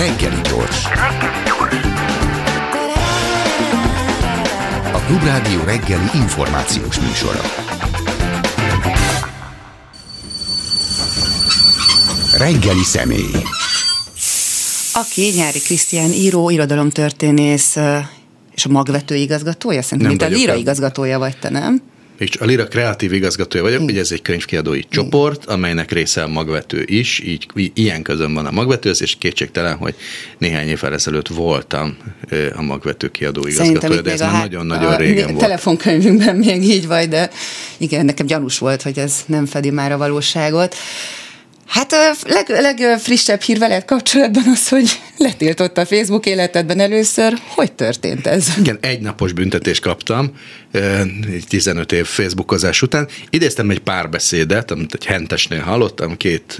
Reggeli gyors. A Klubrádió reggeli információs műsora. Reggeli személy. Aki Nyári Krisztián író, irodalomtörténész és a magvető igazgatója? Szerintem Nem itt a vagyok Lira a- igazgatója vagy te, nem? És a Lira kreatív igazgatója vagyok, ugye ez egy könyvkiadói csoport, amelynek része a magvető is, így ilyen közön van a magvetőhöz, és kétségtelen, hogy néhány évvel ezelőtt voltam a magvető kiadó igazgatója, de ez még már nagyon-nagyon régen volt. telefonkönyvünkben még így vagy, de igen, nekem gyanús volt, hogy ez nem fedi már a valóságot. Hát a leg, legfrissebb hír veled kapcsolatban az, hogy letiltott a Facebook életedben először. Hogy történt ez? Igen, egy napos büntetést kaptam, ö, egy 15 év Facebookozás után. Idéztem egy párbeszédet, amit egy hentesnél hallottam, két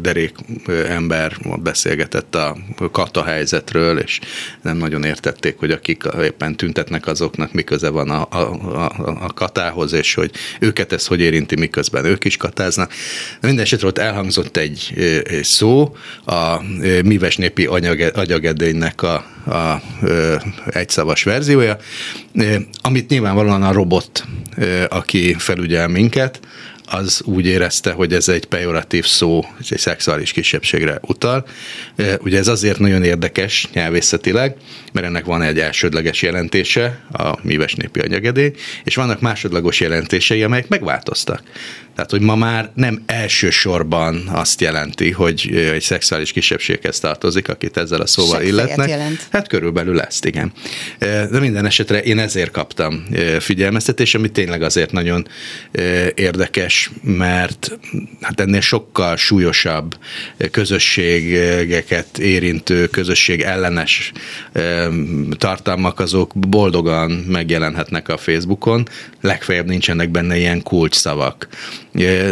derék ember beszélgetett a kata helyzetről, és nem nagyon értették, hogy akik éppen tüntetnek, azoknak mi köze van a, a, a, a katához, és hogy őket ez hogy érinti, miközben ők is katáznak. De minden esetre ott elhangzott egy, szó, a Mives népi agyagedénynek a, a egyszavas verziója, amit nyilvánvalóan a robot, aki felügyel minket, az úgy érezte, hogy ez egy pejoratív szó, egy szexuális kisebbségre utal. Ugye ez azért nagyon érdekes nyelvészetileg, mert ennek van egy elsődleges jelentése, a míves népi anyagedély, és vannak másodlagos jelentései, amelyek megváltoztak. Tehát, hogy ma már nem elsősorban azt jelenti, hogy egy szexuális kisebbséghez tartozik, akit ezzel a szóval Seggfejet illetnek. jelent. Hát körülbelül ezt, igen. De minden esetre én ezért kaptam figyelmeztetést, ami tényleg azért nagyon érdekes, mert hát ennél sokkal súlyosabb közösségeket érintő, közösség ellenes tartalmak azok boldogan megjelenhetnek a Facebookon, legfeljebb nincsenek benne ilyen kulcsszavak.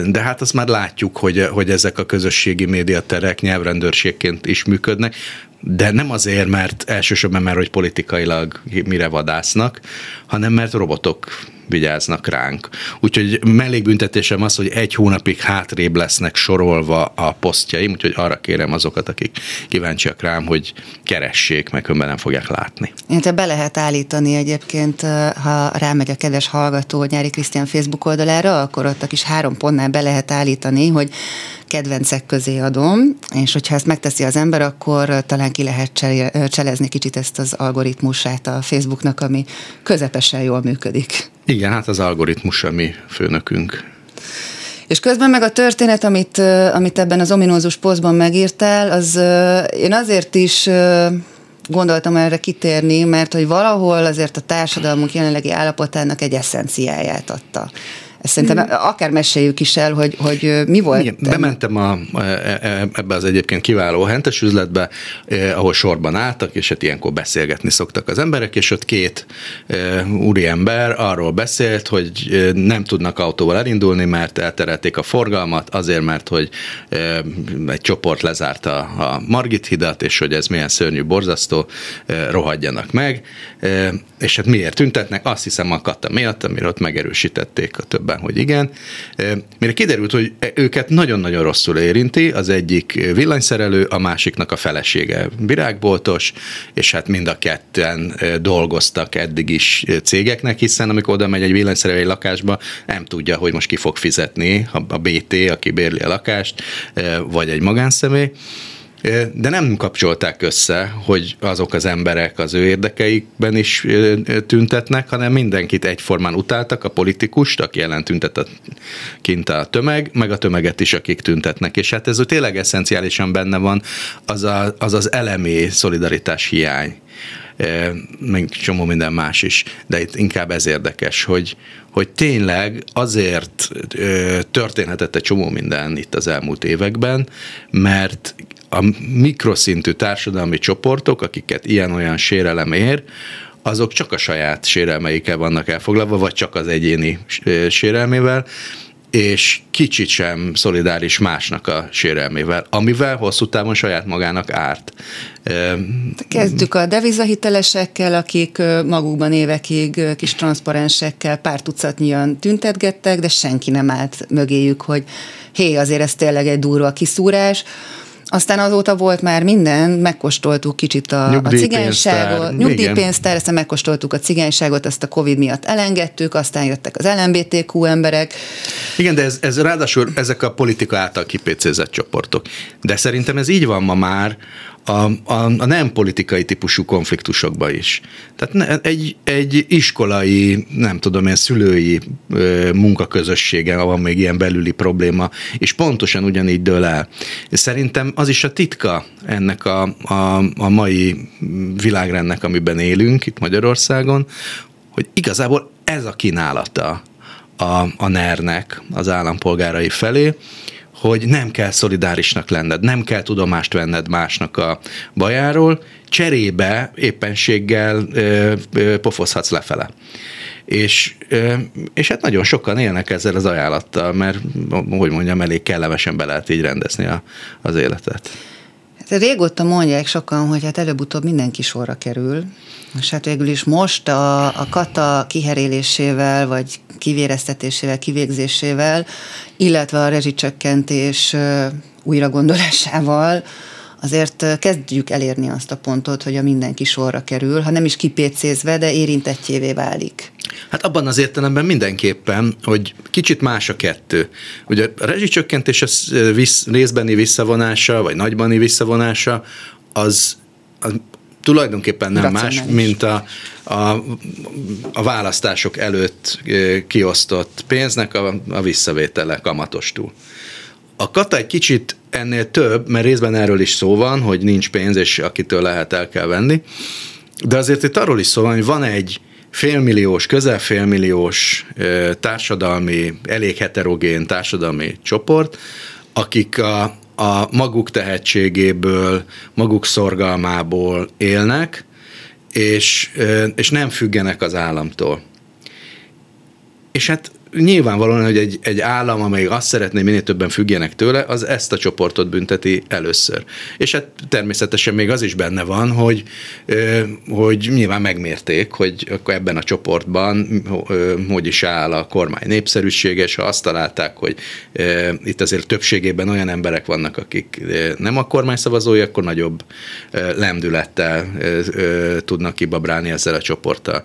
De hát azt már látjuk, hogy, hogy ezek a közösségi médiaterek nyelvrendőrségként is működnek, de nem azért, mert elsősorban mert hogy politikailag mire vadásznak, hanem mert robotok vigyáznak ránk. Úgyhogy mellékbüntetésem az, hogy egy hónapig hátrébb lesznek sorolva a posztjaim, úgyhogy arra kérem azokat, akik kíváncsiak rám, hogy keressék, meg különben nem fogják látni. Te be lehet állítani egyébként, ha rámegy a kedves hallgató Nyári Krisztián Facebook oldalára, akkor ott a kis három pontnál be lehet állítani, hogy kedvencek közé adom, és hogyha ezt megteszi az ember, akkor talán ki lehet cse- cselezni kicsit ezt az algoritmusát a Facebooknak, ami közepesen jól működik. Igen, hát az algoritmus a mi főnökünk. És közben meg a történet, amit, amit ebben az ominózus posztban megírtál, az én azért is gondoltam erre kitérni, mert hogy valahol azért a társadalmunk jelenlegi állapotának egy eszenciáját adta. Ezt szerintem akár meséljük is el, hogy, hogy mi volt. Igen, bementem a, ebbe az egyébként kiváló hentes üzletbe, eh, ahol sorban álltak, és hát ilyenkor beszélgetni szoktak az emberek, és ott két eh, úriember arról beszélt, hogy nem tudnak autóval elindulni, mert elterelték a forgalmat, azért, mert hogy eh, egy csoport lezárta a Margit hidat, és hogy ez milyen szörnyű, borzasztó, eh, rohadjanak meg, eh, és hát miért tüntetnek? Azt hiszem a kata miatt, amire ott megerősítették a többen, hogy igen. Mire kiderült, hogy őket nagyon-nagyon rosszul érinti, az egyik villanyszerelő, a másiknak a felesége virágboltos, és hát mind a ketten dolgoztak eddig is cégeknek, hiszen amikor oda megy egy villanyszerelő egy lakásba, nem tudja, hogy most ki fog fizetni, a BT, aki bérli a lakást, vagy egy magánszemély. De nem kapcsolták össze, hogy azok az emberek az ő érdekeikben is tüntetnek, hanem mindenkit egyformán utáltak, a politikust, aki ellen tüntet a, kint a tömeg, meg a tömeget is, akik tüntetnek. És hát ez tényleg eszenciálisan benne van, az a, az, az elemi szolidaritás hiány meg csomó minden más is, de itt inkább ez érdekes, hogy, hogy tényleg azért történhetett egy csomó minden itt az elmúlt években, mert a mikroszintű társadalmi csoportok, akiket ilyen-olyan sérelem ér, azok csak a saját sérelmeikkel vannak elfoglalva, vagy csak az egyéni sérelmével, és kicsit sem szolidáris másnak a sérelmével, amivel hosszú távon saját magának árt. Kezdjük a devizahitelesekkel, akik magukban évekig kis transzparensekkel pár tucatnyian tüntetgettek, de senki nem állt mögéjük, hogy hé, azért ez tényleg egy durva kiszúrás. Aztán azóta volt már minden, megkóstoltuk kicsit a, a cigányságot, nyugdíjpénztár, aztán megkóstoltuk a cigányságot, azt a Covid miatt elengedtük, aztán jöttek az LMBTQ emberek. Igen, de ez, ez ráadásul ezek a politika által kipécézett csoportok. De szerintem ez így van ma már, a, a, a nem politikai típusú konfliktusokba is. Tehát egy, egy iskolai, nem tudom én, szülői munkaközössége van még ilyen belüli probléma, és pontosan ugyanígy dől el. Szerintem az is a titka ennek a, a, a mai világrendnek, amiben élünk itt Magyarországon, hogy igazából ez a kínálata a, a NER-nek az állampolgárai felé, hogy nem kell szolidárisnak lenned, nem kell tudomást venned másnak a bajáról, cserébe éppenséggel ö, ö, pofozhatsz lefele. És, és hát nagyon sokan élnek ezzel az ajánlattal, mert, hogy mondjam, elég kellemesen be lehet így rendezni a, az életet. Hát régóta mondják sokan, hogy hát előbb-utóbb mindenki sorra kerül, és hát végül is most a, a kata kiherélésével, vagy kivéreztetésével, kivégzésével, illetve a rezsicsökkentés újragondolásával azért kezdjük elérni azt a pontot, hogy a mindenki sorra kerül, ha nem is kipécézve, de érintettjévé válik. Hát abban az értelemben mindenképpen, hogy kicsit más a kettő. Ugye a rezsicsökkentés az visz, részbeni visszavonása, vagy nagybani visszavonása, az, az tulajdonképpen nem más, mint a, a, a választások előtt kiosztott pénznek a, a visszavétele kamatostól. A kata egy kicsit ennél több, mert részben erről is szó van, hogy nincs pénz, és akitől lehet el kell venni, de azért itt arról is szó van, hogy van egy félmilliós, közel félmilliós társadalmi, elég heterogén társadalmi csoport, akik a, a maguk tehetségéből, maguk szorgalmából élnek, és, és nem függenek az államtól. És hát nyilvánvalóan, hogy egy, egy állam, amely azt szeretné, minél többen függjenek tőle, az ezt a csoportot bünteti először. És hát természetesen még az is benne van, hogy, hogy nyilván megmérték, hogy akkor ebben a csoportban hogy is áll a kormány népszerűsége, és ha azt találták, hogy itt azért többségében olyan emberek vannak, akik nem a kormány szavazói, akkor nagyobb lendülettel tudnak kibabrálni ezzel a csoporttal.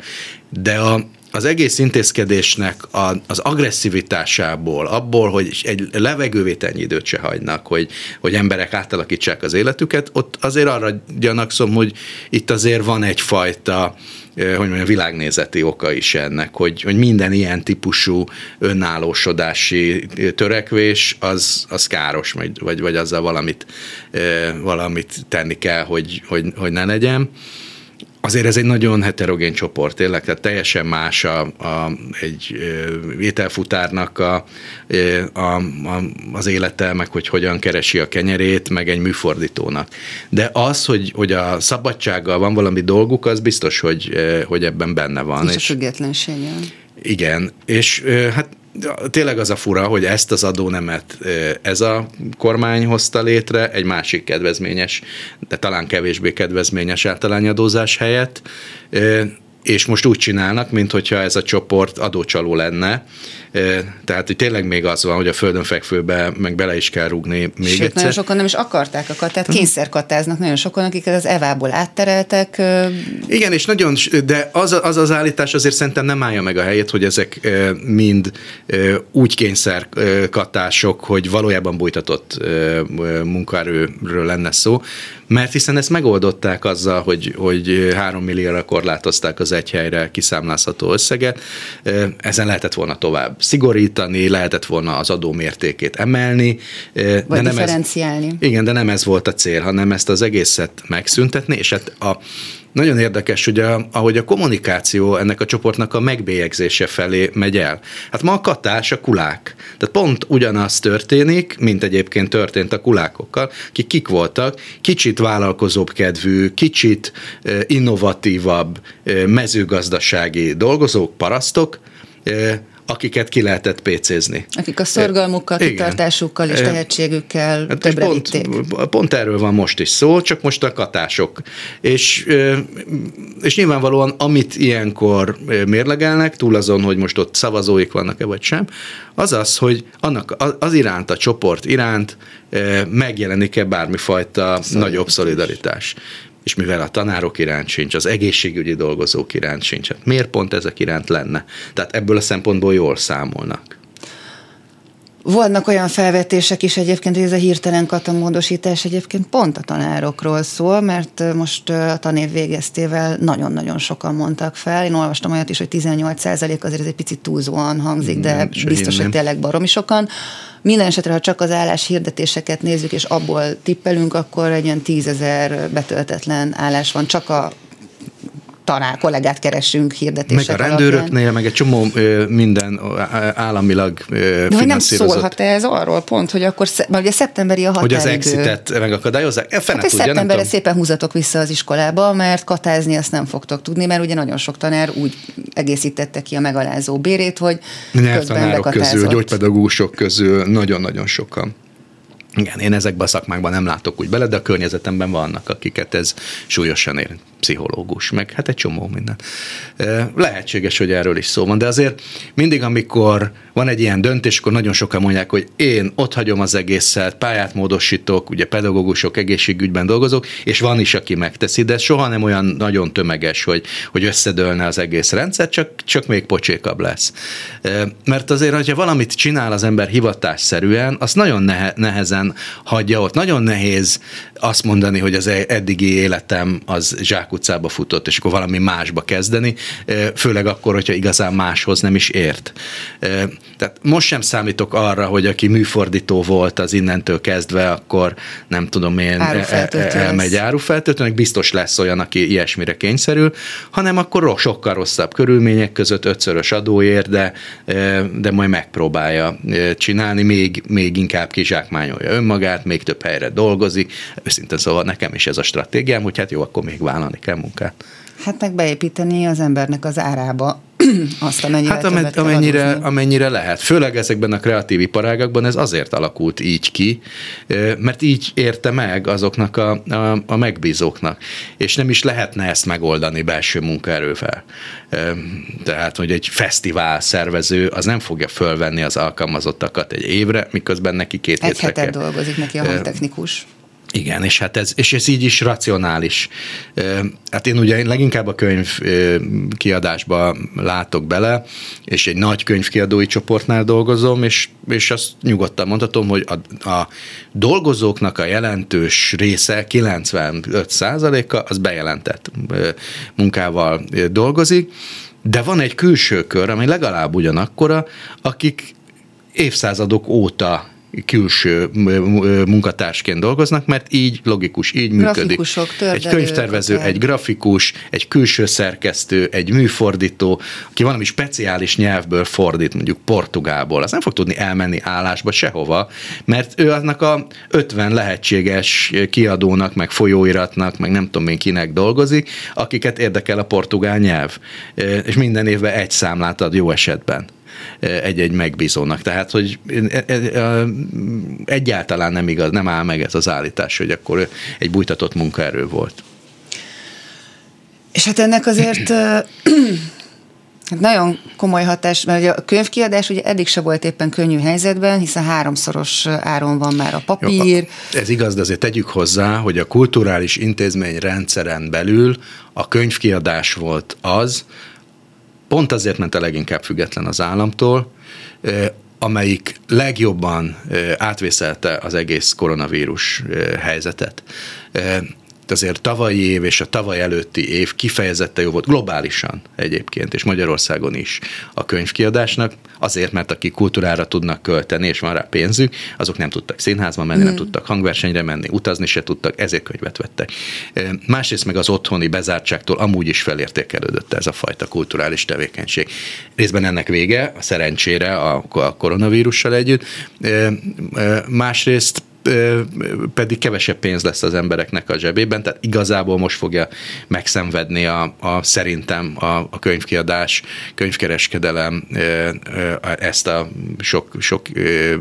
De a, az egész intézkedésnek a, az agresszivitásából, abból, hogy egy levegővételnyi időt se hagynak, hogy, hogy emberek átalakítsák az életüket, ott azért arra gyanakszom, hogy itt azért van egyfajta hogy mondjam, világnézeti oka is ennek, hogy, hogy minden ilyen típusú önállósodási törekvés az, az káros, vagy, vagy, azzal valamit, valamit tenni kell, hogy, hogy, hogy ne legyen azért ez egy nagyon heterogén csoport, tényleg, tehát teljesen más a, a, egy ételfutárnak a, a, a, az élete, meg hogy hogyan keresi a kenyerét, meg egy műfordítónak. De az, hogy, hogy a szabadsággal van valami dolguk, az biztos, hogy, hogy ebben benne van. És, és a függetlensége. Igen, és hát tényleg az a fura, hogy ezt az adónemet ez a kormány hozta létre, egy másik kedvezményes, de talán kevésbé kedvezményes általányadózás helyett, és most úgy csinálnak, mintha ez a csoport adócsaló lenne, tehát, hogy tényleg még az van, hogy a földön fekvőbe meg bele is kell rúgni még Sőt, egyszer. nagyon sokan nem is akarták a katát, mhm. kényszerkatáznak nagyon sokan, akiket az evából áttereltek. Igen, és nagyon, de az, az az állítás azért szerintem nem állja meg a helyét, hogy ezek mind úgy kényszerkatások, hogy valójában bújtatott munkaerőről lenne szó, mert hiszen ezt megoldották azzal, hogy, hogy három millióra korlátozták az egy helyre kiszámlázható összeget, ezen lehetett volna tovább szigorítani, lehetett volna az adó mértékét emelni. Vagy de nem differenciálni. Ez, igen, de nem ez volt a cél, hanem ezt az egészet megszüntetni, és hát a nagyon érdekes, a, ahogy a kommunikáció ennek a csoportnak a megbélyegzése felé megy el. Hát ma a katás a kulák. Tehát pont ugyanaz történik, mint egyébként történt a kulákokkal, akik kik voltak, kicsit vállalkozóbb kedvű, kicsit innovatívabb mezőgazdasági dolgozók, parasztok, akiket ki lehetett pécézni. Akik a szorgalmukkal, Igen. kitartásukkal és tehetségükkel Hát többre pont, vitték. pont erről van most is szó, csak most a katások. És, és nyilvánvalóan, amit ilyenkor mérlegelnek, túl azon, hogy most ott szavazóik vannak-e vagy sem, az az, hogy annak az- iránt, a csoport iránt megjelenik-e bármifajta nagyobb szolidaritás. És mivel a tanárok iránt sincs, az egészségügyi dolgozók iránt sincs, hát miért pont ezek iránt lenne? Tehát ebből a szempontból jól számolnak. Vannak olyan felvetések is egyébként, hogy ez a hirtelen katamódosítás egyébként pont a tanárokról szól, mert most a tanév végeztével nagyon-nagyon sokan mondtak fel. Én olvastam olyat is, hogy 18% azért ez egy picit túlzóan hangzik, de Nem, biztos, hogy tényleg baromi sokan. Minden esetre, ha csak az állás hirdetéseket nézzük, és abból tippelünk, akkor egy olyan tízezer betöltetlen állás van, csak a tanár kollégát keresünk Meg hirdetések a alapján. rendőröknél, meg egy csomó ö, minden államilag ö, De hogy nem szólhat -e ez arról pont, hogy akkor, mert ugye szeptemberi a hogy határidő. az exitet megakadályozzák? E, Hát, hogy tudja, szeptemberre szépen húzatok vissza az iskolába, mert katázni azt nem fogtok tudni, mert ugye nagyon sok tanár úgy egészítette ki a megalázó bérét, hogy Nyelvtanárok közül, gyógypedagógusok közül nagyon-nagyon sokan. Igen, én ezekben a szakmákban nem látok úgy bele, de a környezetemben vannak, akiket ez súlyosan ér. Pszichológus, meg hát egy csomó minden. Lehetséges, hogy erről is szó van, de azért mindig, amikor van egy ilyen döntés, akkor nagyon sokan mondják, hogy én ott hagyom az egészet, pályát módosítok, ugye pedagógusok, egészségügyben dolgozok, és van is, aki megteszi, de soha nem olyan nagyon tömeges, hogy, hogy összedőlne az egész rendszer, csak, csak még pocsékabb lesz. Mert azért, hogyha valamit csinál az ember hivatásszerűen, azt nagyon nehe, nehezen hagyja ott. Nagyon nehéz azt mondani, hogy az e- eddigi életem az zsákutcába futott, és akkor valami másba kezdeni, főleg akkor, hogyha igazán máshoz nem is ért. Tehát most sem számítok arra, hogy aki műfordító volt, az innentől kezdve, akkor nem tudom én, e- Árufeltöltő e- elmegy árufeltöltőnek, biztos lesz olyan, aki ilyesmire kényszerül, hanem akkor sokkal rosszabb körülmények között ötszörös adóért, de, de majd megpróbálja csinálni, még, még inkább kizsákmányolja önmagát, még több helyre dolgozik. Őszintén szóval nekem is ez a stratégiám, hogy hát jó, akkor még vállalni kell munkát. Hát meg beépíteni az embernek az árába azt, amennyivel Hát amen- amennyire, adózni. amennyire lehet. Főleg ezekben a kreatív iparágakban ez azért alakult így ki, mert így érte meg azoknak a, a, a megbízóknak. És nem is lehetne ezt megoldani belső munkaerővel. Tehát, hogy egy fesztivál szervező az nem fogja fölvenni az alkalmazottakat egy évre, miközben neki két Egy hétre hetet kell. dolgozik neki a hangtechnikus. Igen, és hát ez, és ez így is racionális. Hát én ugye leginkább a könyv kiadásba látok bele, és egy nagy könyvkiadói csoportnál dolgozom, és, és azt nyugodtan mondhatom, hogy a, a dolgozóknak a jelentős része, 95%-a, az bejelentett munkával dolgozik, de van egy külső kör, ami legalább ugyanakkora, akik évszázadok óta külső munkatársként dolgoznak, mert így logikus, így működik. Egy könyvtervező, egy grafikus, egy külső szerkesztő, egy műfordító, aki valami speciális nyelvből fordít, mondjuk portugálból, az nem fog tudni elmenni állásba sehova, mert ő annak a 50 lehetséges kiadónak, meg folyóiratnak, meg nem tudom én kinek dolgozik, akiket érdekel a portugál nyelv. És minden évben egy számlát ad jó esetben egy-egy megbízónak. Tehát, hogy egyáltalán nem igaz, nem áll meg ez az állítás, hogy akkor egy bújtatott munkaerő volt. És hát ennek azért Hát nagyon komoly hatás, mert ugye a könyvkiadás ugye eddig se volt éppen könnyű helyzetben, hiszen háromszoros áron van már a papír. Jó, ez igaz, de azért tegyük hozzá, hogy a kulturális intézmény rendszeren belül a könyvkiadás volt az, pont azért ment a leginkább független az államtól, amelyik legjobban átvészelte az egész koronavírus helyzetet azért tavalyi év és a tavaly előtti év kifejezetten jó volt globálisan egyébként, és Magyarországon is a könyvkiadásnak, azért, mert akik kultúrára tudnak költeni, és van rá pénzük, azok nem tudtak színházba menni, mm. nem tudtak hangversenyre menni, utazni se tudtak, ezért könyvet vettek. Másrészt meg az otthoni bezártságtól amúgy is felértékelődött ez a fajta kulturális tevékenység. Részben ennek vége, a szerencsére a, a koronavírussal együtt, másrészt pedig kevesebb pénz lesz az embereknek a zsebében, tehát igazából most fogja megszenvedni a, a szerintem a, a könyvkiadás, könyvkereskedelem ezt a sok, sok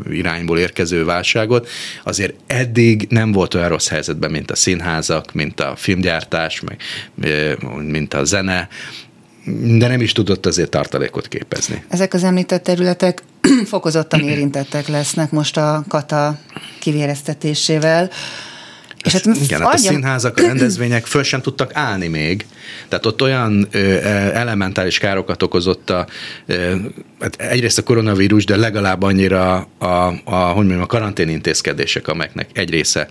irányból érkező válságot. Azért eddig nem volt olyan rossz helyzetben, mint a színházak, mint a filmgyártás, meg, mint a zene, de nem is tudott azért tartalékot képezni. Ezek az említett területek fokozottan érintettek lesznek most a kata kivéreztetésével. És hát igen, hát a színházak, a rendezvények föl sem tudtak állni még. Tehát ott olyan ö, elementális károkat okozott a, ö, hát egyrészt a koronavírus, de legalább annyira a, a, hogy mondjam, a karantén intézkedések, amelyeknek egy része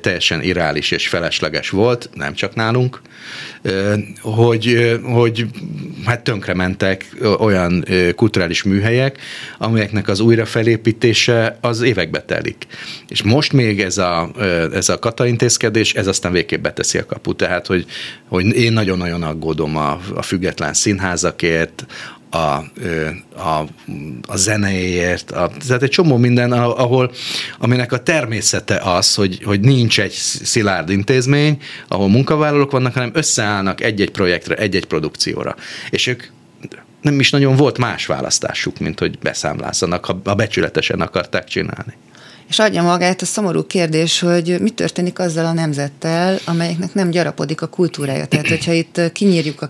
teljesen irreális és felesleges volt, nem csak nálunk, hogy, hogy hát tönkrementek olyan kulturális műhelyek, amelyeknek az újrafelépítése az évekbe telik. És most még ez a, ez a kata intézkedés, ez aztán végképp beteszi a kaput. Tehát, hogy, hogy én nagyon-nagyon aggódom a, a független színházakért, a, a, a zenéért, a, tehát egy csomó minden, ahol, aminek a természete az, hogy, hogy nincs egy szilárd intézmény, ahol munkavállalók vannak, hanem összeállnak egy-egy projektre, egy-egy produkcióra. És ők nem is nagyon volt más választásuk, mint hogy beszámlázzanak, ha, ha becsületesen akarták csinálni és adja magát a szomorú kérdés, hogy mi történik azzal a nemzettel, amelyeknek nem gyarapodik a kultúrája. Tehát, hogyha itt kinyírjuk a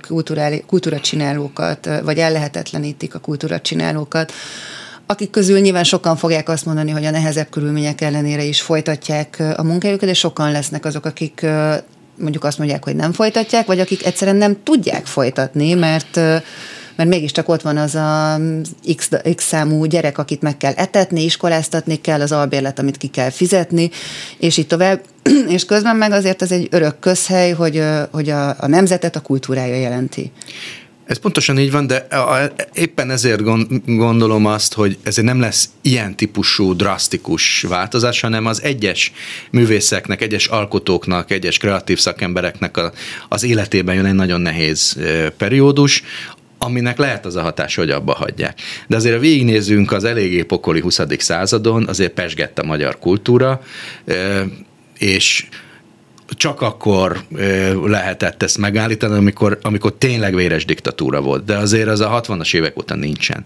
kultúracsinálókat, vagy ellehetetlenítik a kultúracsinálókat, akik közül nyilván sokan fogják azt mondani, hogy a nehezebb körülmények ellenére is folytatják a munkájukat, de sokan lesznek azok, akik mondjuk azt mondják, hogy nem folytatják, vagy akik egyszerűen nem tudják folytatni, mert mert mégiscsak ott van az a X, X számú gyerek, akit meg kell etetni, iskoláztatni kell, az albérlet, amit ki kell fizetni, és így tovább. És közben meg azért ez egy örök közhely, hogy, hogy a, a nemzetet a kultúrája jelenti. Ez pontosan így van, de éppen ezért gondolom azt, hogy ezért nem lesz ilyen típusú drasztikus változás, hanem az egyes művészeknek, egyes alkotóknak, egyes kreatív szakembereknek az életében jön egy nagyon nehéz periódus, aminek lehet az a hatás, hogy abba hagyják. De azért, ha végignézzünk az eléggé pokoli 20. századon, azért pesgett a magyar kultúra, és csak akkor lehetett ezt megállítani, amikor, amikor tényleg véres diktatúra volt, de azért az a 60-as évek óta nincsen.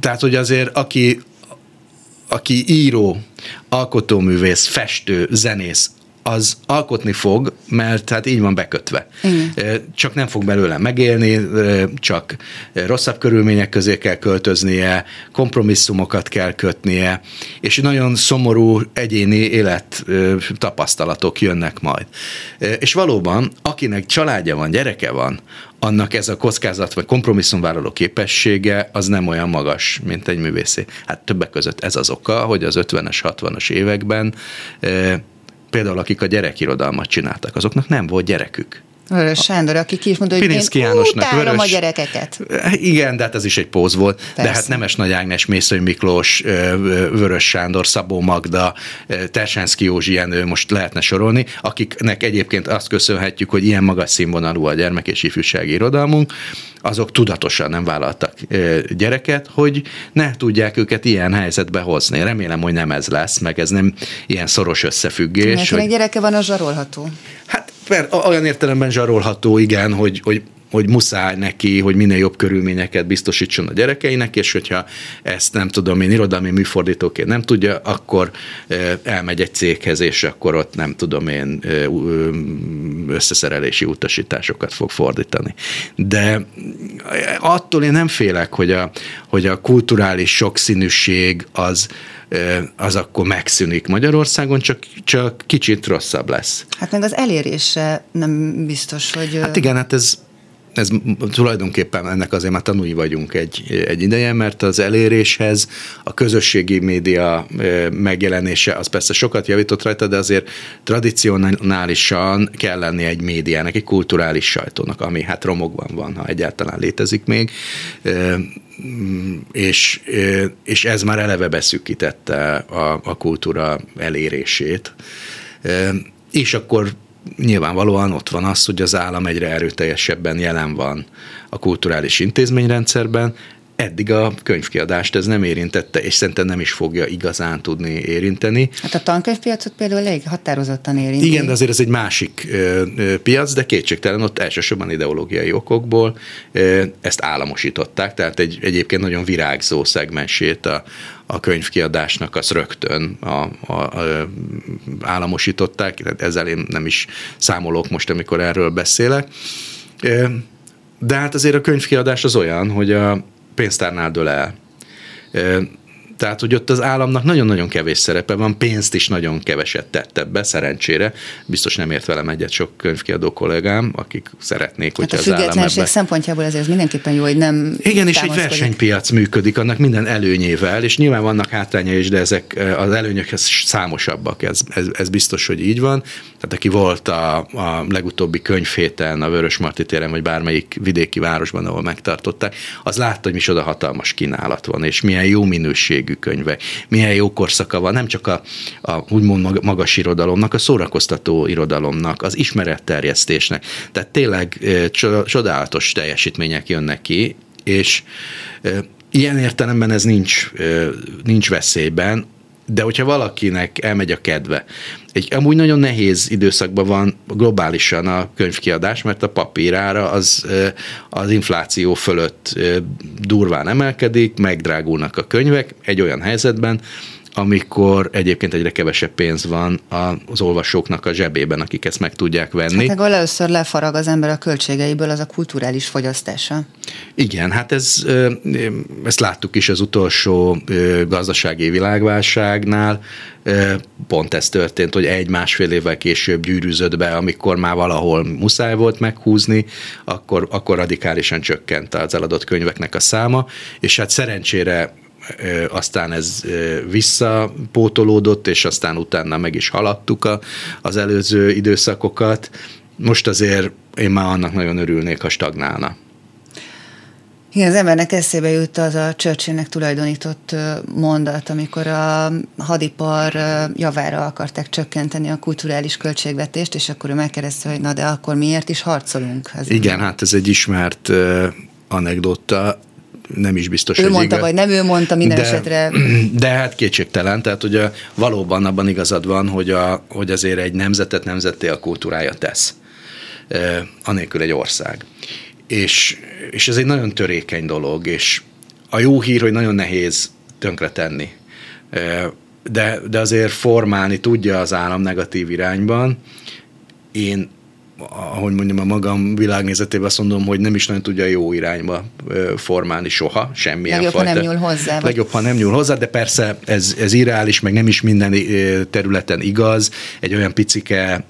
Tehát, hogy azért aki, aki író, alkotóművész, festő, zenész, az alkotni fog, mert hát így van bekötve. Igen. Csak nem fog belőle megélni, csak rosszabb körülmények közé kell költöznie, kompromisszumokat kell kötnie, és nagyon szomorú egyéni élet tapasztalatok jönnek majd. És valóban, akinek családja van, gyereke van, annak ez a kockázat vagy kompromisszumvállaló képessége az nem olyan magas, mint egy művészé. Hát többek között ez az oka, hogy az 50-es, 60-as években például akik a gyerekirodalmat csináltak, azoknak nem volt gyerekük. Vörös Sándor, aki ki is mondta, hogy Pirinszki én Jánosnak vörös, a gyerekeket. Igen, de hát ez is egy póz volt. Persze. De hát Nemes Nagy Ágnes, Mészői Miklós, Vörös Sándor, Szabó Magda, Tersánszki Józsi Jenő, most lehetne sorolni, akiknek egyébként azt köszönhetjük, hogy ilyen magas színvonalú a gyermek és ifjúsági irodalmunk, azok tudatosan nem vállaltak gyereket, hogy ne tudják őket ilyen helyzetbe hozni. Remélem, hogy nem ez lesz, meg ez nem ilyen szoros összefüggés. Mert hogy... gyereke van, az zsarolható. Hát per, olyan értelemben zsarolható, igen, hogy, hogy hogy muszáj neki, hogy minél jobb körülményeket biztosítson a gyerekeinek, és hogyha ezt nem tudom én irodalmi műfordítóként nem tudja, akkor elmegy egy céghez, és akkor ott nem tudom én összeszerelési utasításokat fog fordítani. De attól én nem félek, hogy a, hogy a kulturális sokszínűség az az akkor megszűnik Magyarországon, csak, csak kicsit rosszabb lesz. Hát meg az elérése nem biztos, hogy... Hát igen, hát ez ez tulajdonképpen ennek azért már tanúi vagyunk egy, egy ideje, mert az eléréshez a közösségi média megjelenése az persze sokat javított rajta, de azért tradicionálisan kell lenni egy médiának, egy kulturális sajtónak, ami hát romokban van, ha egyáltalán létezik még, és, és ez már eleve beszűkítette a, a kultúra elérését. És akkor nyilvánvalóan ott van az, hogy az állam egyre erőteljesebben jelen van a kulturális intézményrendszerben, eddig a könyvkiadást ez nem érintette, és szerintem nem is fogja igazán tudni érinteni. Hát a tankönyvpiacot például elég határozottan érinti. Igen, de azért ez egy másik ö, ö, piac, de kétségtelen ott elsősorban ideológiai okokból ö, ezt államosították, tehát egy egyébként nagyon virágzó szegmensét a, a könyvkiadásnak az rögtön a, a, a, államosították, ezzel én nem is számolok most, amikor erről beszélek. De hát azért a könyvkiadás az olyan, hogy a pénztárnál dől el. Tehát, hogy ott az államnak nagyon-nagyon kevés szerepe van, pénzt is nagyon keveset tett ebbe, szerencsére. Biztos nem ért velem egyet sok könyvkiadó kollégám, akik szeretnék, hogy hát a az állam ebbe... szempontjából ezért ez mindenképpen jó, hogy nem Igen, és egy versenypiac működik, annak minden előnyével, és nyilván vannak hátrányai is, de ezek az előnyökhez számosabbak, ez, ez, ez biztos, hogy így van. Tehát aki volt a, a legutóbbi könyvhéten a Vörös Marti téren, vagy bármelyik vidéki városban, ahol megtartották, az látta, hogy oda hatalmas kínálat van, és milyen jó minőségű könyvek, milyen jó korszaka van, nem csak a, a úgymond magas irodalomnak, a szórakoztató irodalomnak, az ismeretterjesztésnek. Tehát tényleg csodálatos teljesítmények jönnek ki, és ilyen értelemben ez nincs, nincs veszélyben, de hogyha valakinek elmegy a kedve, egy amúgy nagyon nehéz időszakban van globálisan a könyvkiadás, mert a papírára az, az infláció fölött durván emelkedik, megdrágulnak a könyvek egy olyan helyzetben, amikor egyébként egyre kevesebb pénz van az olvasóknak a zsebében, akik ezt meg tudják venni. Hát először lefarag az ember a költségeiből, az a kulturális fogyasztása. Igen, hát ez, ezt láttuk is az utolsó gazdasági világválságnál, pont ez történt, hogy egy-másfél évvel később gyűrűzött be, amikor már valahol muszáj volt meghúzni, akkor, akkor radikálisan csökkent az eladott könyveknek a száma, és hát szerencsére aztán ez visszapótolódott, és aztán utána meg is haladtuk a, az előző időszakokat. Most azért én már annak nagyon örülnék, ha stagnálna. Igen, az embernek eszébe jut az a Churchillnek tulajdonított mondat, amikor a hadipar javára akarták csökkenteni a kulturális költségvetést, és akkor ő megkérdezte, hogy na de akkor miért is harcolunk? Ez Igen, hát ez egy ismert anekdota nem is biztos, ő hogy mondta, igaz. vagy nem ő mondta minden de, esetre. De hát kétségtelen, tehát ugye valóban abban igazad van, hogy, a, hogy azért egy nemzetet nemzetté a kultúrája tesz, anélkül egy ország. És, és ez egy nagyon törékeny dolog, és a jó hír, hogy nagyon nehéz tönkretenni. De, de azért formálni tudja az állam negatív irányban. Én ahogy mondjam, a magam világnézetében azt mondom, hogy nem is nagyon tudja jó irányba formálni soha, semmilyen Legjobb, fajta. ha nem nyúl hozzá. Vagy... Legjobb, ha nem nyúl hozzá, de persze ez, ez irreális, meg nem is minden területen igaz. Egy olyan picike